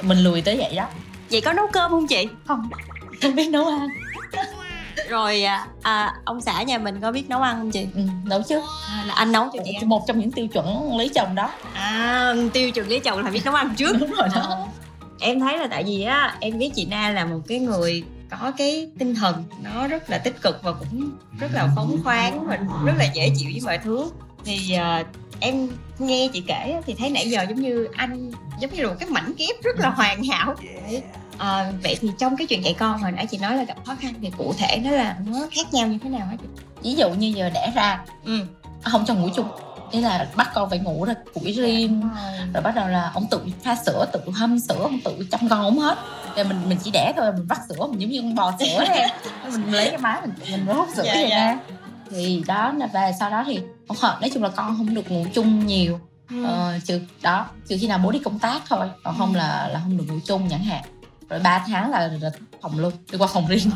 Mình lùi tới vậy đó. Vậy có nấu cơm không chị? Không không biết nấu ăn. Rồi à, à, ông xã nhà mình có biết nấu ăn không chị? Ừ, nấu chứ. À, là anh nấu cho chị một trong những tiêu chuẩn lấy chồng đó. À, tiêu chuẩn lấy chồng là biết nấu ăn trước. Đúng rồi đó. Ờ. Em thấy là tại vì á, em biết chị Na là một cái người có cái tinh thần nó rất là tích cực và cũng rất là phóng khoáng và rất là dễ chịu với mọi thứ Thì à, em nghe chị kể thì thấy nãy giờ giống như anh giống như là một cái mảnh ghép rất là hoàn hảo. À, vậy thì trong cái chuyện dạy con hồi nãy chị nói là gặp khó khăn thì cụ thể nó là nó khác nhau như thế nào hả chị? ví dụ như giờ đẻ ra Ừ. không cho ngủ chung ý là bắt con phải ngủ rồi củi riêng. Rồi bắt đầu là ông tự pha sữa tự hâm sữa ông tự chăm con ông hết. Rồi mình mình chỉ đẻ thôi mình vắt sữa mình giống như con bò sữa em mình lấy cái máy mình mình hút sữa Dạ, vậy dạ. ra. Thì đó là và sau đó thì ông hợp nói chung là con không được ngủ chung nhiều. Ừ. ờ, trừ đó trừ khi nào bố đi công tác thôi còn không là là không được ngủ chung chẳng hạn. Rồi 3 tháng là, là phòng luôn đi qua phòng riêng.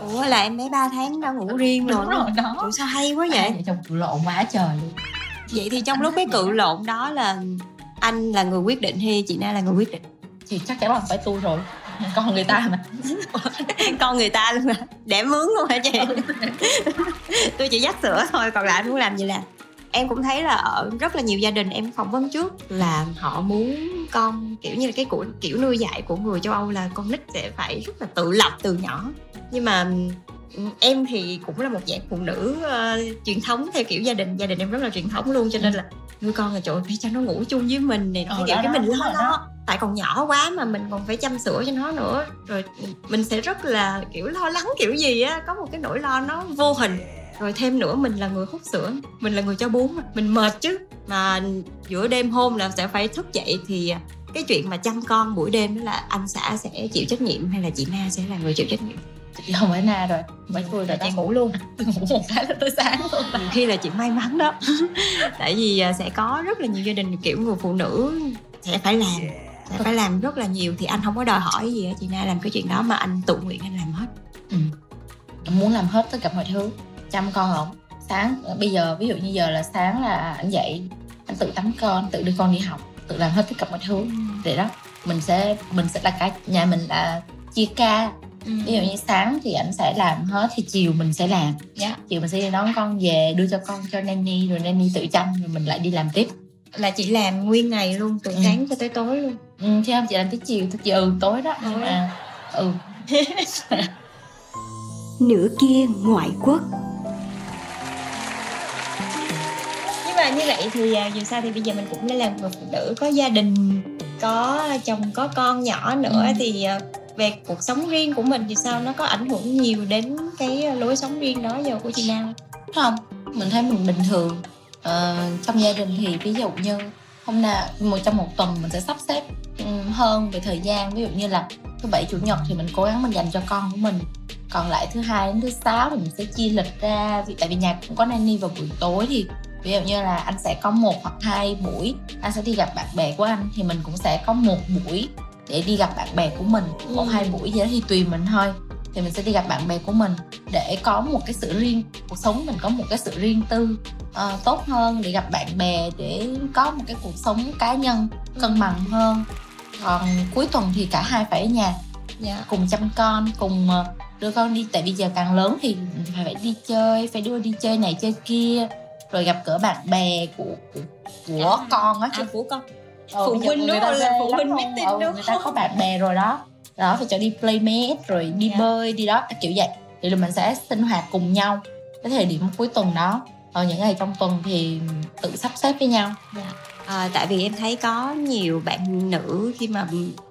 Ủa là em bé 3 tháng đã ngủ riêng rồi đúng rồi. đó. Ủa sao hay quá vậy? vậy cự lộn quá trời luôn Vậy thì trong lúc cái cự lộn đó là anh là người quyết định hay chị Na là người quyết định? thì chắc chắn là phải tôi rồi con người ta mà Con người ta luôn à? Để mướn luôn hả chị? Tôi chỉ dắt sữa thôi, còn lại anh muốn làm gì làm? em cũng thấy là ở rất là nhiều gia đình em phỏng vấn trước là họ muốn con kiểu như là cái của kiểu nuôi dạy của người châu Âu là con nít sẽ phải rất là tự lập từ nhỏ nhưng mà em thì cũng là một dạng phụ nữ uh, truyền thống theo kiểu gia đình. Gia đình em rất là truyền thống luôn cho nên là nuôi con là ơi, phải cho nó ngủ chung với mình này nó Ờ, kiểu đó, cái mình lo đó. tại còn nhỏ quá mà mình còn phải chăm sữa cho nó nữa. Rồi mình sẽ rất là kiểu lo lắng kiểu gì á có một cái nỗi lo nó vô hình. Rồi thêm nữa mình là người hút sữa mình là người cho bú mà mình mệt chứ. Mà giữa đêm hôm là sẽ phải thức dậy thì cái chuyện mà chăm con buổi đêm đó là anh xã sẽ chịu trách nhiệm hay là chị Na sẽ là người chịu trách nhiệm chị không phải na rồi. Mấy tôi rồi chị ngủ luôn. ngủ một cái là tới sáng luôn. Nhiều khi là chị may mắn đó. Tại vì à, sẽ có rất là nhiều gia đình kiểu người phụ nữ sẽ phải làm sẽ phải làm rất là nhiều thì anh không có đòi hỏi gì á chị Na làm cái chuyện đó mà anh tự nguyện anh làm hết. Ừ. Muốn làm hết tất cả mọi thứ chăm con ổng. Sáng bây giờ ví dụ như giờ là sáng là anh dậy anh tự tắm con tự đưa con đi học tự làm hết tất cả mọi thứ. Để đó mình sẽ mình sẽ là cả nhà mình là chia ca ví dụ như sáng thì anh sẽ làm hết thì chiều mình sẽ làm Dạ. chiều mình sẽ đi đón con về đưa cho con cho nanny rồi nanny tự chăm rồi mình lại đi làm tiếp là chị làm nguyên ngày luôn từ Ừ. sáng cho tới tối luôn ừ, chứ không chị làm tới chiều tới chiều ừ, tối đó nhưng Tối. mà ừ nửa kia ngoại quốc nhưng mà như vậy thì à, dù sao thì bây giờ mình cũng đã làm người phụ nữ có gia đình có chồng có con nhỏ nữa Ừ. thì à, về cuộc sống riêng của mình thì sao? Nó có ảnh hưởng nhiều đến cái lối sống riêng đó giờ của chị Nam? Không? Mình thấy mình bình thường. Ờ, trong gia đình thì ví dụ như hôm nào một trong một tuần mình sẽ sắp xếp hơn về thời gian. Ví dụ như là thứ bảy chủ nhật thì mình cố gắng mình dành cho con của mình. Còn lại thứ hai đến thứ sáu thì mình sẽ chia lịch ra. Vì tại vì nhà cũng có nanny vào buổi tối thì ví dụ như là anh sẽ có một hoặc hai buổi anh sẽ đi gặp bạn bè của anh thì mình cũng sẽ có một buổi để đi gặp bạn bè của mình. Một Ừ. hai buổi gì đó thì tùy mình thôi. Thì mình sẽ đi gặp bạn bè của mình để có một cái sự riêng cuộc sống mình có một cái sự riêng tư ờ, tốt hơn để gặp bạn bè để có một cái cuộc sống cá nhân cân bằng hơn. Còn cuối tuần thì cả hai phải ở nhà. Dạ. Cùng chăm con cùng ờ, đưa con đi. Tại vì giờ càng lớn thì phải phải đi chơi phải đưa đi chơi này chơi kia rồi gặp gỡ bạn bè của của, của con á chứ à, của con Ờ, phụ huynh đúng không? Là phụ huynh meeting Ừ, đúng người ta có bạn bè rồi đó. Đó phải cho đi playmate rồi đi Dạ. bơi đi đó kiểu vậy. Thì là mình sẽ sinh hoạt cùng nhau cái thời điểm cuối tuần đó. Còn những ngày trong tuần thì tự sắp xếp với nhau. À, tại vì em thấy có nhiều bạn nữ khi mà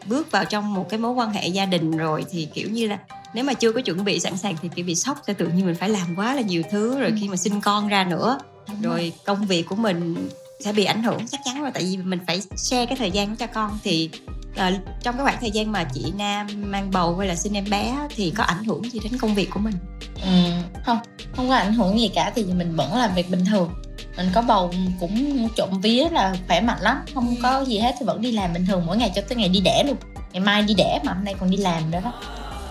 bước vào trong một cái mối quan hệ gia đình rồi thì kiểu như là nếu mà chưa có chuẩn bị sẵn sàng thì kiểu bị sốc sẽ tự nhiên mình phải làm quá là nhiều thứ rồi khi mà sinh con ra nữa. Rồi. công việc của mình sẽ bị ảnh hưởng chắc chắn rồi. Tại vì mình phải share cái thời gian cho con thì ờ, trong cái khoảng thời gian mà chị Nam mang bầu hay là sinh em bé thì có ảnh hưởng gì đến công việc của mình? Ừ, không không có ảnh hưởng gì cả thì mình vẫn làm việc bình thường. Mình có bầu cũng trộm vía là khỏe mạnh lắm không có gì hết thì vẫn đi làm bình thường mỗi ngày cho tới ngày đi đẻ luôn. Ngày mai đi đẻ mà hôm nay còn đi làm nữa đó.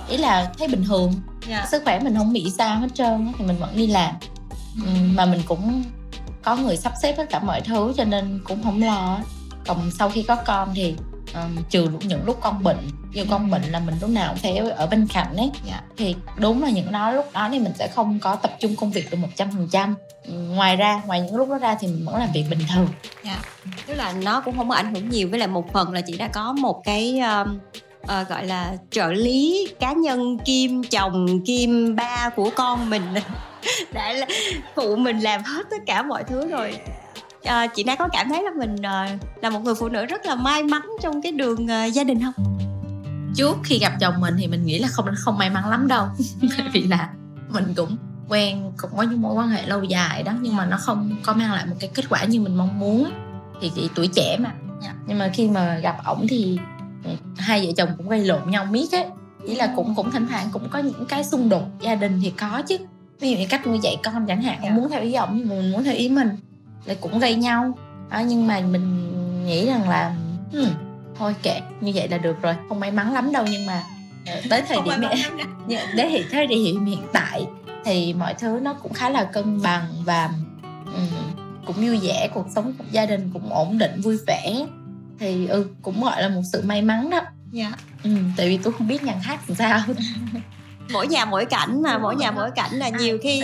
Ý là thấy bình thường sức khỏe mình không bị sao hết trơn thì mình vẫn đi làm. Ừ, mà mình cũng có người sắp xếp tất cả mọi thứ cho nên cũng không lo còn sau khi có con thì um, trừ những lúc con bệnh như con bệnh là mình lúc nào cũng phải ở bên cạnh ấy. Dạ. thì đúng là những đó lúc đó thì mình sẽ không có tập trung công việc được một trăm phần trăm. Ngoài ra ngoài những lúc đó ra thì mình vẫn làm việc bình thường. Tức là nó cũng không có ảnh hưởng nhiều với lại một phần là chị đã có một cái um, ờ, gọi là trợ lý cá nhân kim chồng kim ba của con mình đã là- phụ mình làm hết tất cả mọi thứ rồi. Ờ, chị đã có cảm thấy là mình ờ, là một người phụ nữ rất là may mắn trong cái đường ờ, gia đình không? Trước khi gặp chồng mình thì mình nghĩ là không không may mắn lắm đâu. Vì là mình cũng quen cũng có những mối quan hệ lâu dài đó nhưng mà nó không có mang lại một cái kết quả như mình mong muốn. Thì chỉ tuổi trẻ mà. Nhưng mà khi mà gặp ổng thì ừ, hai vợ chồng cũng gây lộn nhau miết ấy. Ý là cũng cũng thỉnh thoảng cũng có những cái xung đột gia đình thì có chứ ví dụ như cách nuôi dạy con chẳng hạn Dạ. ổng muốn theo ý ổng nhưng mà mình muốn theo ý mình là cũng gây nhau. Đó, nhưng mà mình nghĩ rằng là hmm, thôi kệ như vậy là được rồi không may mắn lắm đâu nhưng mà ờ, tới thời điểm hiện Dạ, đến thời điểm hiện tại thì mọi thứ nó cũng khá là cân bằng và ừm, cũng vui vẻ cuộc sống của gia đình cũng ổn định vui vẻ. Thì ừ cũng gọi là một sự may mắn đó. Dạ. Ừ, tại vì tôi không biết nhàn hát làm sao mỗi nhà mỗi cảnh mà mỗi nhà mỗi cảnh là nhiều khi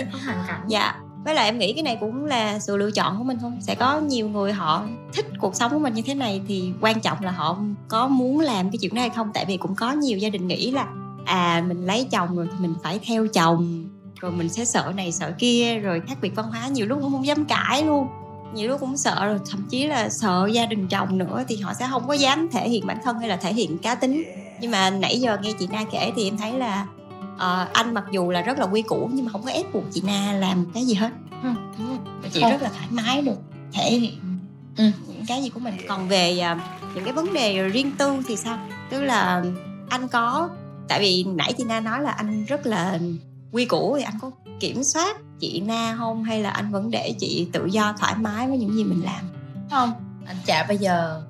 dạ với lại em nghĩ cái này cũng là sự lựa chọn của mình thôi. Sẽ có nhiều người họ thích cuộc sống của mình như thế này thì quan trọng là họ có muốn làm cái chuyện đó hay không. Tại vì cũng có nhiều gia đình nghĩ là à mình lấy chồng rồi thì mình phải theo chồng rồi mình sẽ sợ này sợ kia rồi khác biệt văn hóa nhiều lúc cũng không dám cãi luôn. Nhiều lúc cũng sợ rồi thậm chí là sợ gia đình chồng nữa thì họ sẽ không có dám thể hiện bản thân hay là thể hiện cá tính. Nhưng mà nãy giờ nghe chị na kể thì em thấy là uh, anh mặc dù là rất là quy củ nhưng mà không có ép buộc chị na làm cái gì hết. Ừ, chị Không. rất là thoải mái được thể hiện Ừ. những cái gì của mình. Còn về uh, những cái vấn đề riêng tư thì sao? Tức là anh có tại vì nãy chị na nói là anh rất là quy củ thì anh có kiểm soát chị na không? Hay là anh vẫn để chị tự do thoải mái với những gì mình làm? Không anh chả bây giờ.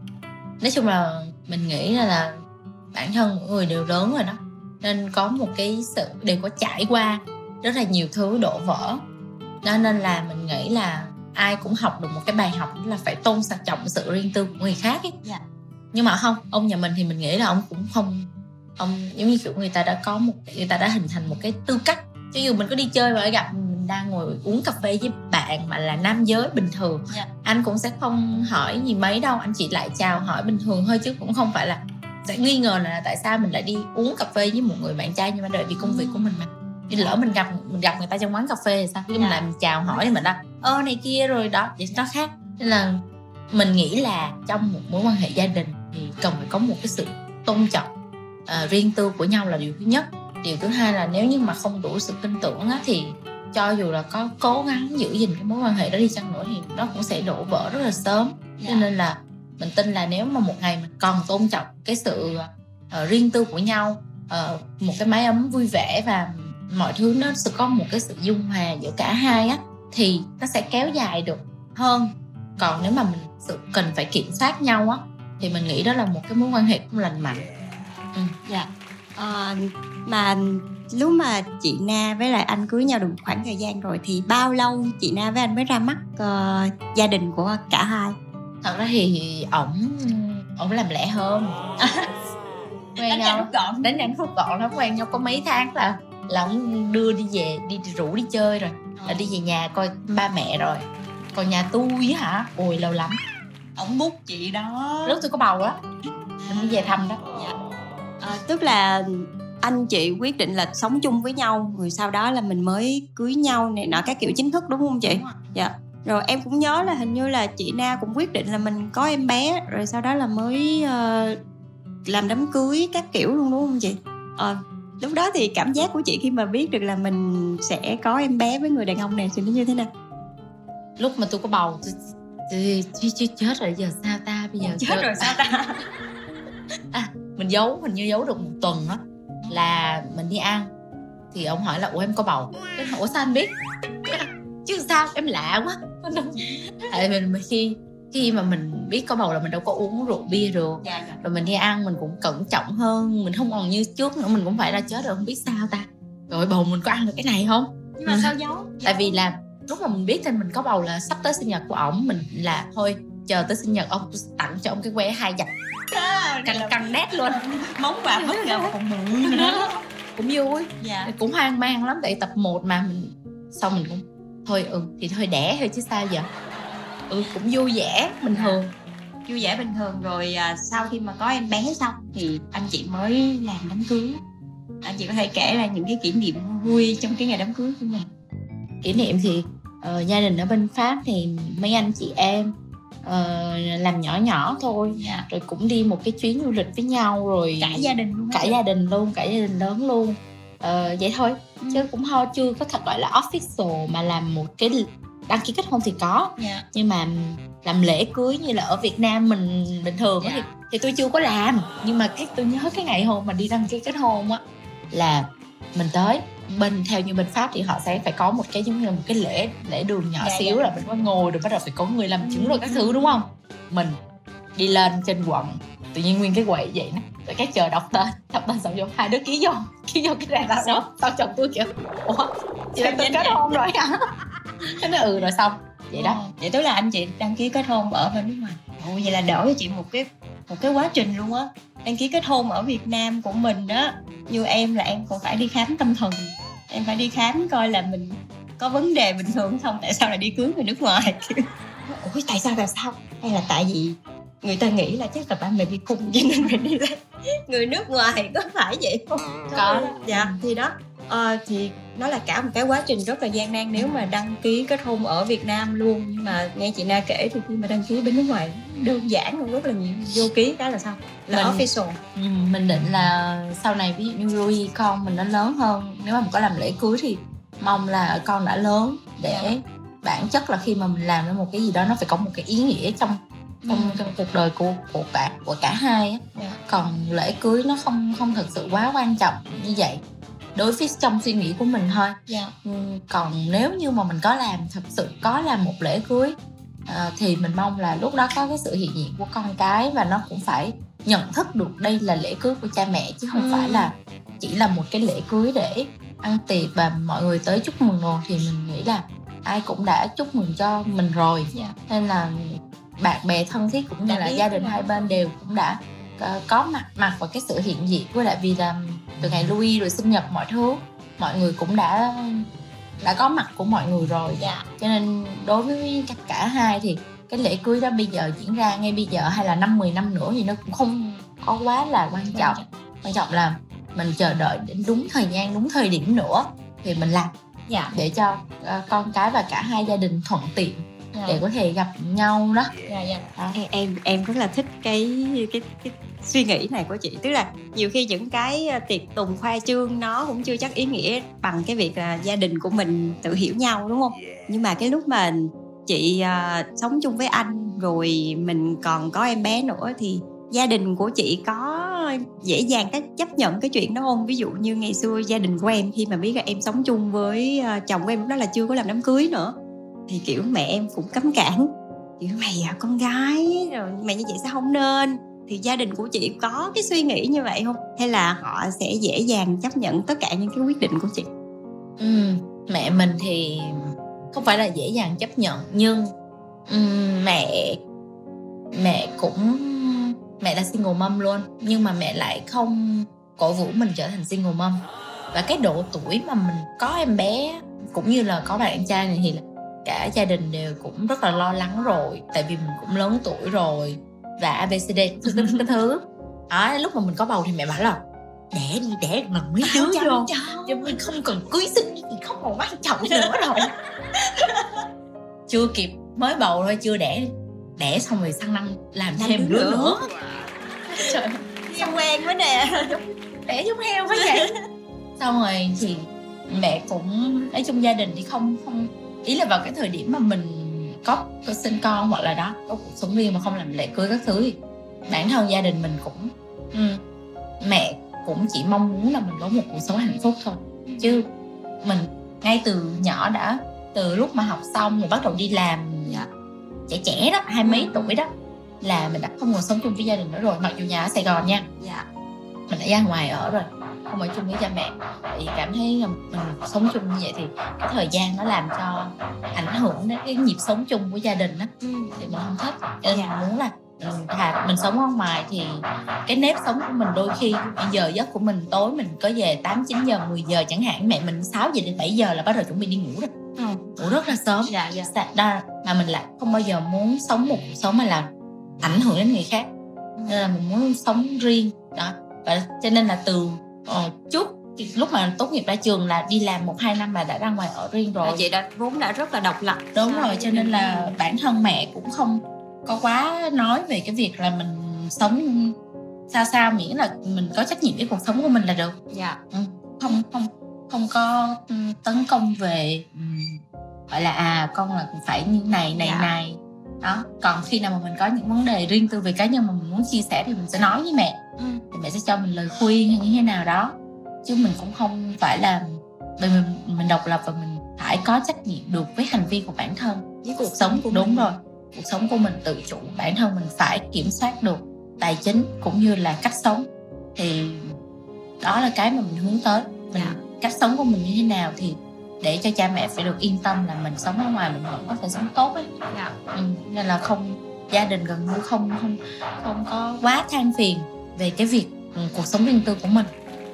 Nói chung là mình nghĩ là, là bản thân mỗi người đều lớn rồi đó nên có một cái sự đều có trải qua rất là nhiều thứ đổ vỡ đó nên là mình nghĩ là ai cũng học được một cái bài học là phải tôn trọng sự riêng tư của người khác ấy. Dạ. nhưng mà không ông nhà mình thì mình nghĩ là ông cũng không ông giống như kiểu người ta đã có một người ta đã hình thành một cái tư cách chứ dù mình có đi chơi mà gặp mình đang ngồi uống cà phê với bạn mà là nam giới bình thường Dạ. anh cũng sẽ không hỏi gì mấy đâu anh chỉ lại chào hỏi bình thường thôi chứ cũng không phải là sẽ nghi ngờ là tại sao mình lại đi uống cà phê với một người bạn trai nhưng mà đợi vì công việc của mình mà. Thì lỡ mình gặp mình gặp người ta trong quán cà phê thì sao? Cái mình Dạ. mình chào hỏi thì mình đã ơ này kia rồi đó. Thì nó khác. Nên là mình nghĩ là trong một mối quan hệ gia đình thì cần phải có một cái sự tôn trọng à, riêng tư của nhau là điều thứ nhất. Điều thứ hai là nếu như mà không đủ sự tin tưởng á, thì cho dù là có cố gắng giữ gìn cái mối quan hệ đó đi chăng nữa thì nó cũng sẽ đổ vỡ rất là sớm. Dạ. cho nên là mình tin là nếu mà một ngày mình còn tôn trọng cái sự uh, riêng tư của nhau uh, một cái mái ấm vui vẻ và mọi thứ nó sẽ có một cái sự dung hòa giữa cả hai á thì nó sẽ kéo dài được hơn. Còn nếu mà mình sự cần phải kiểm soát nhau á thì mình nghĩ đó là một cái mối quan hệ không lành mạnh. Ừ. Dạ. À, mà lúc mà chị na với lại anh cưới nhau được một khoảng thời gian rồi thì bao lâu chị na với anh mới ra mắt uh, gia đình của cả hai? Thật ra thì ổng ổng làm lẻ hơn. Quen nhau gọn. Đánh nhanh rút gọn lắm quen nhau có mấy tháng là là ổng đưa đi về đi rủ đi chơi rồi. Là đi về nhà coi ba mẹ rồi. Còn nhà tôi á hả? Ôi lâu lắm. Ổng bút chị đó. Lúc tôi có bầu á. Mình mới về thăm đó. Ờ, tức là anh chị quyết định là sống chung với nhau rồi sau đó là mình mới cưới nhau này nọ các kiểu chính thức đúng không chị? Dạ rồi em cũng nhớ là hình như là chị na cũng quyết định là mình có em bé rồi sau đó là mới ờ, làm đám cưới các kiểu luôn đúng không chị? Ờ, lúc đó thì cảm giác của chị khi mà biết được là mình sẽ có em bé với người đàn ông này thì nó như thế nào? Lúc mà tôi có bầu tôi, tôi, tôi, tôi chết rồi giờ sao ta? Bây giờ tôi- ta? À, mình giấu mình như giấu được một tuần á là mình đi ăn thì ông hỏi là ủa em có bầu? Cái ủa sao anh biết chứ sao? Em lạ quá. Tại mình khi khi mà mình biết có bầu là mình đâu có uống rượu bia được. Dạ, rồi mình đi ăn mình cũng cẩn trọng hơn. Mình không còn như trước nữa mình cũng phải là chết rồi không biết sao ta. Rồi bầu mình có ăn được cái này không? Nhưng mà sao giấu? Tại vì là lúc mà mình biết tin mình có bầu là sắp tới sinh nhật của ổng mình là thôi chờ tới sinh nhật ông tặng cho ông cái que hai dạch căng căng nét luôn. Móng quà bất ngờ còn mượn cũng vui. Dạ. Cũng hoang mang lắm tại tập 1 mà mình xong mình cũng thôi ừ thì thôi đẻ thôi chứ sao giờ? Ừ cũng vui vẻ bình thường. Vui vẻ bình thường rồi à, sau khi mà có em bé xong thì anh chị mới làm đám cưới. Anh chị có thể kể là những cái kỷ niệm vui trong cái ngày đám cưới của mình. Kỷ niệm thì ờ, gia đình ở bên pháp thì mấy anh chị em ờ, làm nhỏ nhỏ thôi. Dạ. rồi cũng đi một cái chuyến du lịch với nhau rồi cả gia đình luôn cả gia đình luôn cả gia đình lớn luôn. Ờ, vậy thôi Ừ. chứ cũng ho chưa có thật gọi là official mà làm một cái đăng ký kết hôn thì có dạ. nhưng mà làm lễ cưới như là ở Việt Nam mình bình thường á Dạ. thì, thì tôi chưa có làm nhưng mà cái tôi nhớ cái ngày hôm mà đi đăng ký kết hôn á là mình tới bên theo như bên Pháp thì họ sẽ phải có một cái giống như là một cái lễ lễ đường nhỏ Dạ, xíu dạ. là mình có ngồi rồi bắt đầu phải có người làm chứng rồi các thứ đúng không mình đi lên trên quận tự nhiên nguyên cái quầy vậy nè rồi cái chờ đọc tên đọc tên xong vô hai đứa ký vô ký vô cái là xong. Xong chồng tôi kiểu ủa chị đã tôi kết hôn rồi hả? Cái nó ừ rồi xong. Vậy đó. Ờ, vậy tức là anh chị đăng ký kết hôn ở bên nước ngoài. Ồ vậy là đỡ cho chị một cái một cái quá trình luôn á. Đăng ký kết hôn ở Việt Nam của mình á như em là em còn phải đi khám tâm thần. Em phải đi khám coi là mình có vấn đề bình thường không tại sao lại đi cưới người nước ngoài? Ủa tại sao tại sao? Hay là tại vì người ta nghĩ là chắc là ba mẹ bị khùng cho nên mày đi lấy người nước ngoài có phải vậy không? Có. dạ thì đó. Ờ, thì nó là cả một cái quá trình rất là gian nan nếu mà đăng ký kết hôn ở Việt Nam luôn. Nhưng mà nghe chị Na kể thì khi mà đăng ký bên nước ngoài đơn giản luôn rất là nhiều. Vô ký cái là sao? Là Mình- official. Ừ, mình định là sau này ví dụ như Louis con mình nó lớn hơn nếu mà mình có làm lễ cưới thì mong là con đã lớn để bản chất là khi mà mình làm ra một cái gì đó nó phải có một cái ý nghĩa trong trong, trong cuộc đời của của cả của cả hai á Dạ. còn lễ cưới nó không không thực sự quá quan trọng như vậy đối với trong suy nghĩ của mình thôi dạ Ừ, còn nếu như mà mình có làm thật sự có làm một lễ cưới à, thì mình mong là lúc đó có cái sự hiện diện của con cái và nó cũng phải nhận thức được đây là lễ cưới của cha mẹ chứ không Ừ. phải là chỉ là một cái lễ cưới để ăn tiệc và mọi người tới chúc mừng rồi thì mình nghĩ là ai cũng đã chúc mừng cho mình rồi Dạ. nên là bạn bè thân thiết cũng như là gia đình hai bên đều cũng đã ờ, có mặt mặt vào cái sự hiện diện. Với lại vì là từ ngày Louis rồi sinh nhật mọi thứ mọi người cũng đã đã có mặt của mọi người rồi. Dạ. Cho nên đối với các cả hai thì cái lễ cưới đó bây giờ diễn ra ngay bây giờ hay là năm 10 năm nữa thì nó cũng không có quá là quan trọng. Quan trọng là mình chờ đợi đến đúng thời gian đúng thời điểm nữa thì mình làm dạ. để cho ờ, con cái và cả hai gia đình thuận tiện để có thể gặp nhau đó. Dạ dạ. Đó. em em em rất là thích cái cái cái suy nghĩ này của chị. Tức là nhiều khi những cái ờ, tiệc tùng khoa trương nó cũng chưa chắc ý nghĩa bằng cái việc là gia đình của mình tự hiểu nhau đúng không? Nhưng mà cái lúc mà chị ờ, sống chung với anh rồi mình còn có em bé nữa thì gia đình của chị có dễ dàng cách chấp nhận cái chuyện đó không? Ví dụ như ngày xưa gia đình của em khi mà biết là em sống chung với ờ, chồng của em lúc đó là chưa có làm đám cưới nữa thì kiểu mẹ em cũng cấm cản. Kiểu mày à con gái rồi mày như vậy sao không nên? Thì gia đình của chị có cái suy nghĩ như vậy không? Hay là họ sẽ dễ dàng chấp nhận tất cả những cái quyết định của chị? Ừ, mẹ mình thì không phải là dễ dàng chấp nhận nhưng um, mẹ mẹ cũng mẹ là single mom luôn nhưng mà mẹ lại không cổ vũ mình trở thành single mom. Và cái độ tuổi mà mình có em bé cũng như là có bạn trai này thì là cả gia đình đều cũng rất là lo lắng rồi tại vì mình cũng lớn tuổi rồi và abcd cái thứ đó lúc mà mình có bầu thì mẹ bảo là đẻ đi đẻ lần mấy đứa vô. cho. Mình không cần cưới sinh thì không còn quan trọng nữa rồi chưa kịp mới bầu thôi chưa đẻ đẻ xong rồi sang năm làm Làm thêm đứa đứa nữa. nữa. Trời em quen quá nè. Đẻ giống heo phải vậy. Xong rồi thì mẹ cũng nói chung gia đình thì không không ý là vào cái thời điểm mà mình có, có sinh con hoặc là đó có cuộc sống riêng mà không làm lễ cưới các thứ thì bản thân gia đình mình cũng ừ, mẹ cũng chỉ mong muốn là mình có một cuộc sống hạnh phúc thôi chứ mình ngay từ nhỏ đã từ lúc mà học xong rồi bắt đầu đi làm Dạ. trẻ trẻ đó hai mấy Ừ. tuổi đó là mình đã không còn sống chung với gia đình nữa rồi mặc dù nhà ở Sài Gòn nha dạ mình đã ra ngoài ở rồi không ở chung với cha mẹ. Thì cảm thấy là mình sống chung như vậy thì cái thời gian nó làm cho ảnh hưởng đến cái nhịp sống chung của gia đình đó ừ. thì mình không thích. Nên Dạ. mình muốn là mình thà mình sống ở ngoài thì cái nếp sống của mình đôi khi giờ giấc của mình tối mình có về 8, 9 giờ 10 giờ chẳng hạn mẹ mình 6 giờ đến 7 giờ là bắt đầu chuẩn bị đi ngủ rồi. Ừ. ngủ rất là sớm. Dạ dạ. Đa mà mình lại không bao giờ muốn sống một cuộc sống mà làm ảnh hưởng đến người khác. Nên là mình muốn sống riêng. Đó. Và cho nên là từ ờ, chút lúc mà tốt nghiệp ra trường là đi làm một hai năm là đã ra ngoài ở riêng rồi. Chị đã vốn đã rất là độc lập. Đúng rồi cho nên là bản thân mẹ cũng không có quá nói về cái việc là mình sống xa xa miễn là mình có trách nhiệm với cuộc sống của mình là được. Dạ. Ừ, không không không có ừ, tấn công về ừ, gọi là à con là phải như này này Dạ. này. Đó còn khi nào mà mình có những vấn đề riêng tư về cá nhân mà mình muốn chia sẻ thì mình sẽ nói với mẹ ừ. thì mẹ sẽ cho mình lời khuyên hay như thế nào đó. Chứ mình cũng không phải là bởi mình mình độc lập và mình phải có trách nhiệm được với hành vi của bản thân. Với cuộc sống của đúng rồi. Cuộc sống của mình tự chủ bản thân mình phải kiểm soát được tài chính cũng như là cách sống. Thì đó là cái mà mình hướng tới. Mình Dạ. cách sống của mình như thế nào thì để cho cha mẹ phải được yên tâm là mình sống ở ngoài mình vẫn có thể sống tốt ấy. Dạ. Ừ, nên là không gia đình gần như không không không có quá than phiền về cái việc ừ, cuộc sống riêng tư của mình.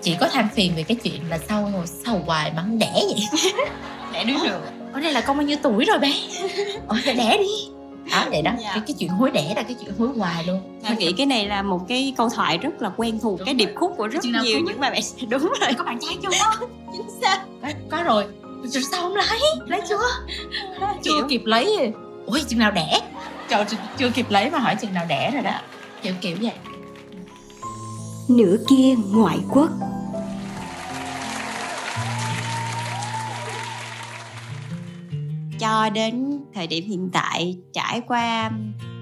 Chỉ có than phiền về cái chuyện là sau ngồi sau hoài mắng đẻ vậy. Đẻ đứa được. ở đây là con bao nhiêu tuổi rồi bé? Ở phải đẻ đi. Đó vậy đó. Dạ. cái, cái chuyện hối đẻ là cái chuyện hối hoài luôn. Tôi nghĩ cái này là một cái câu thoại rất là quen thuộc Đúng Cái điệp khúc của rất nhiều cũng những bà mẹ Đúng rồi. Có bạn trai chưa? Có. Chính xác. Có, có rồi. Rồi sao không lấy? Lấy chưa? Chưa Kiểu- kịp lấy. Ôi chừng nào đẻ? Trời chưa, chưa kịp lấy mà hỏi chừng nào đẻ rồi đó. Kiểu kiểu vậy nửa kia ngoại quốc. Cho đến thời điểm hiện tại trải qua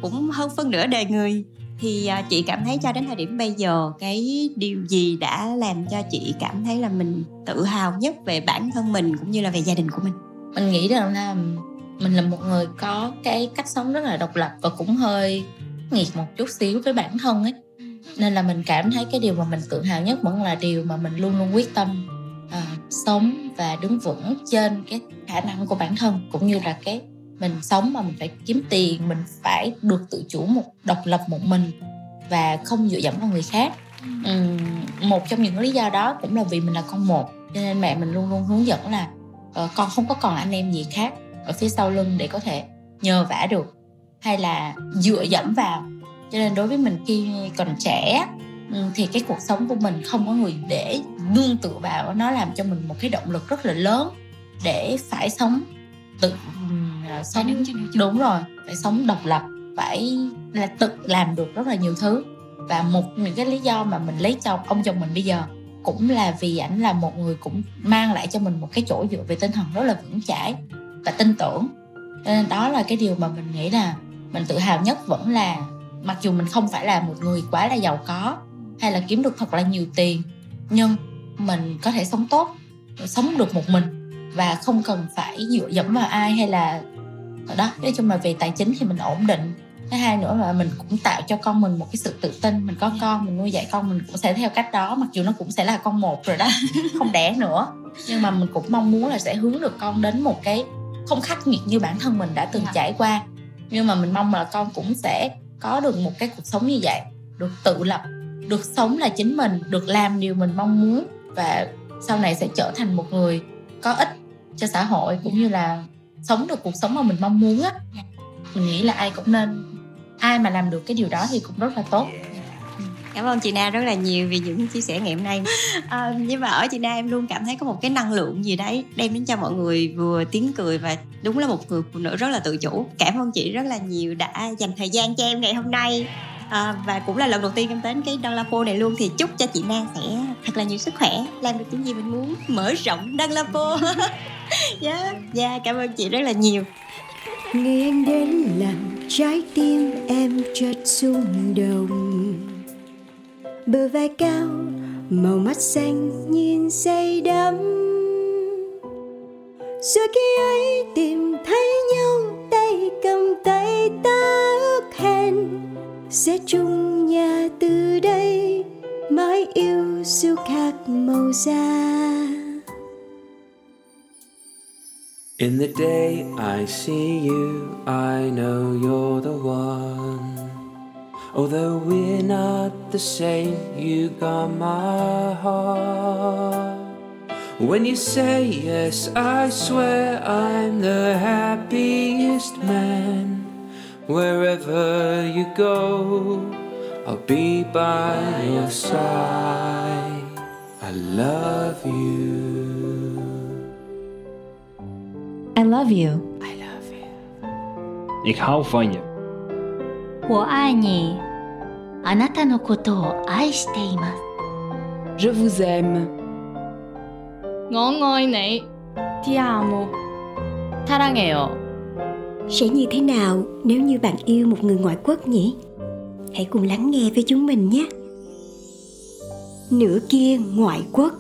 cũng hơn phân nửa đời người thì à, chị cảm thấy cho đến thời điểm bây giờ cái điều gì đã làm cho chị cảm thấy là mình tự hào nhất về bản thân mình cũng như là về gia đình của mình? Mình nghĩ rằng là mình là một người có cái cách sống rất là độc lập và cũng hơi nghiệt một chút xíu với bản thân ấy nên là mình cảm thấy cái điều mà mình tự hào nhất vẫn là điều mà mình luôn luôn quyết tâm à, sống và đứng vững trên cái khả năng của bản thân cũng như là cái mình sống mà mình phải kiếm tiền mình phải được tự chủ một độc lập một mình và không dựa dẫm vào người khác. Ừm, một trong những lý do đó cũng là vì mình là con một cho nên mẹ mình luôn luôn hướng dẫn là ờ, con không có còn anh em gì khác ở phía sau lưng để có thể nhờ vả được hay là dựa dẫm vào cho nên đối với mình khi còn trẻ ừ, thì cái cuộc sống của mình không có người để nương tựa vào nó làm cho mình một cái động lực rất là lớn để phải sống tự ừm, à, sống đứng trên đúng rồi phải sống độc lập phải là tự làm được rất là nhiều thứ. Và một những cái lý do mà mình lấy chồng ông chồng mình bây giờ cũng là vì ảnh là một người cũng mang lại cho mình một cái chỗ dựa về tinh thần rất là vững chãi và tin tưởng. Cho nên đó là cái điều mà mình nghĩ là mình tự hào nhất vẫn là mặc dù mình không phải là một người quá là giàu có hay là kiếm được thật là nhiều tiền nhưng mình có thể sống tốt sống được một mình và không cần phải dựa dẫm vào ai hay là đó nói chung là về tài chính thì mình ổn định. Thứ hai nữa là mình cũng tạo cho con mình một cái sự tự tin mình có con mình nuôi dạy con mình cũng sẽ theo cách đó mặc dù nó cũng sẽ là con một rồi đó không đẻ nữa. Nhưng mà mình cũng mong muốn là sẽ hướng được con đến một cái không khắc nghiệt như bản thân mình đã từng Dạ. trải qua. Nhưng mà mình mong là con cũng sẽ có được một cái cuộc sống như vậy được tự lập được sống là chính mình được làm điều mình mong muốn và sau này sẽ trở thành một người có ích cho xã hội cũng như là sống được cuộc sống mà mình mong muốn á. Mình nghĩ là ai cũng nên ai mà làm được cái điều đó thì cũng rất là tốt. Cảm ơn chị Na rất là nhiều vì những chia sẻ ngày hôm nay. À, nhưng mà ở chị Na em luôn cảm thấy có một cái năng lượng gì đấy đem đến cho mọi người vừa tiếng cười và đúng là một người phụ nữ rất là tự chủ. Cảm ơn chị rất là nhiều đã dành thời gian cho em ngày hôm nay. À, và cũng là lần đầu tiên em đến cái Đăng Lapo này luôn. Thì chúc cho chị Nang sẽ thật là nhiều sức khỏe làm được những gì mình muốn mở rộng Đăng Lapo dạ dạ cảm ơn chị rất là nhiều. Ngày anh đến làm trái tim em chợt rung động. Bờ vai cao, màu mắt xanh nhìn say đắm. Rồi khi ấy tìm thấy nhau tay cầm tay ta ước hẹn Sẽ chung nhà từ đây mãi yêu dù khác màu da In the day I see you, I know you're the one. Although we're not the same, you got my heart. When you say yes, I swear I'm the happiest man. Wherever you go, I'll be by your side. I love you. I love you I love you. Ik hou van je. 我爱你あなたのことを愛しています Je vous aime. 我愛你 Ti amo Tarangeo Sẽ như thế nào nếu như bạn yêu một người ngoại quốc nhỉ? Hãy cùng lắng nghe với chúng mình nhé. Nửa kia ngoại quốc.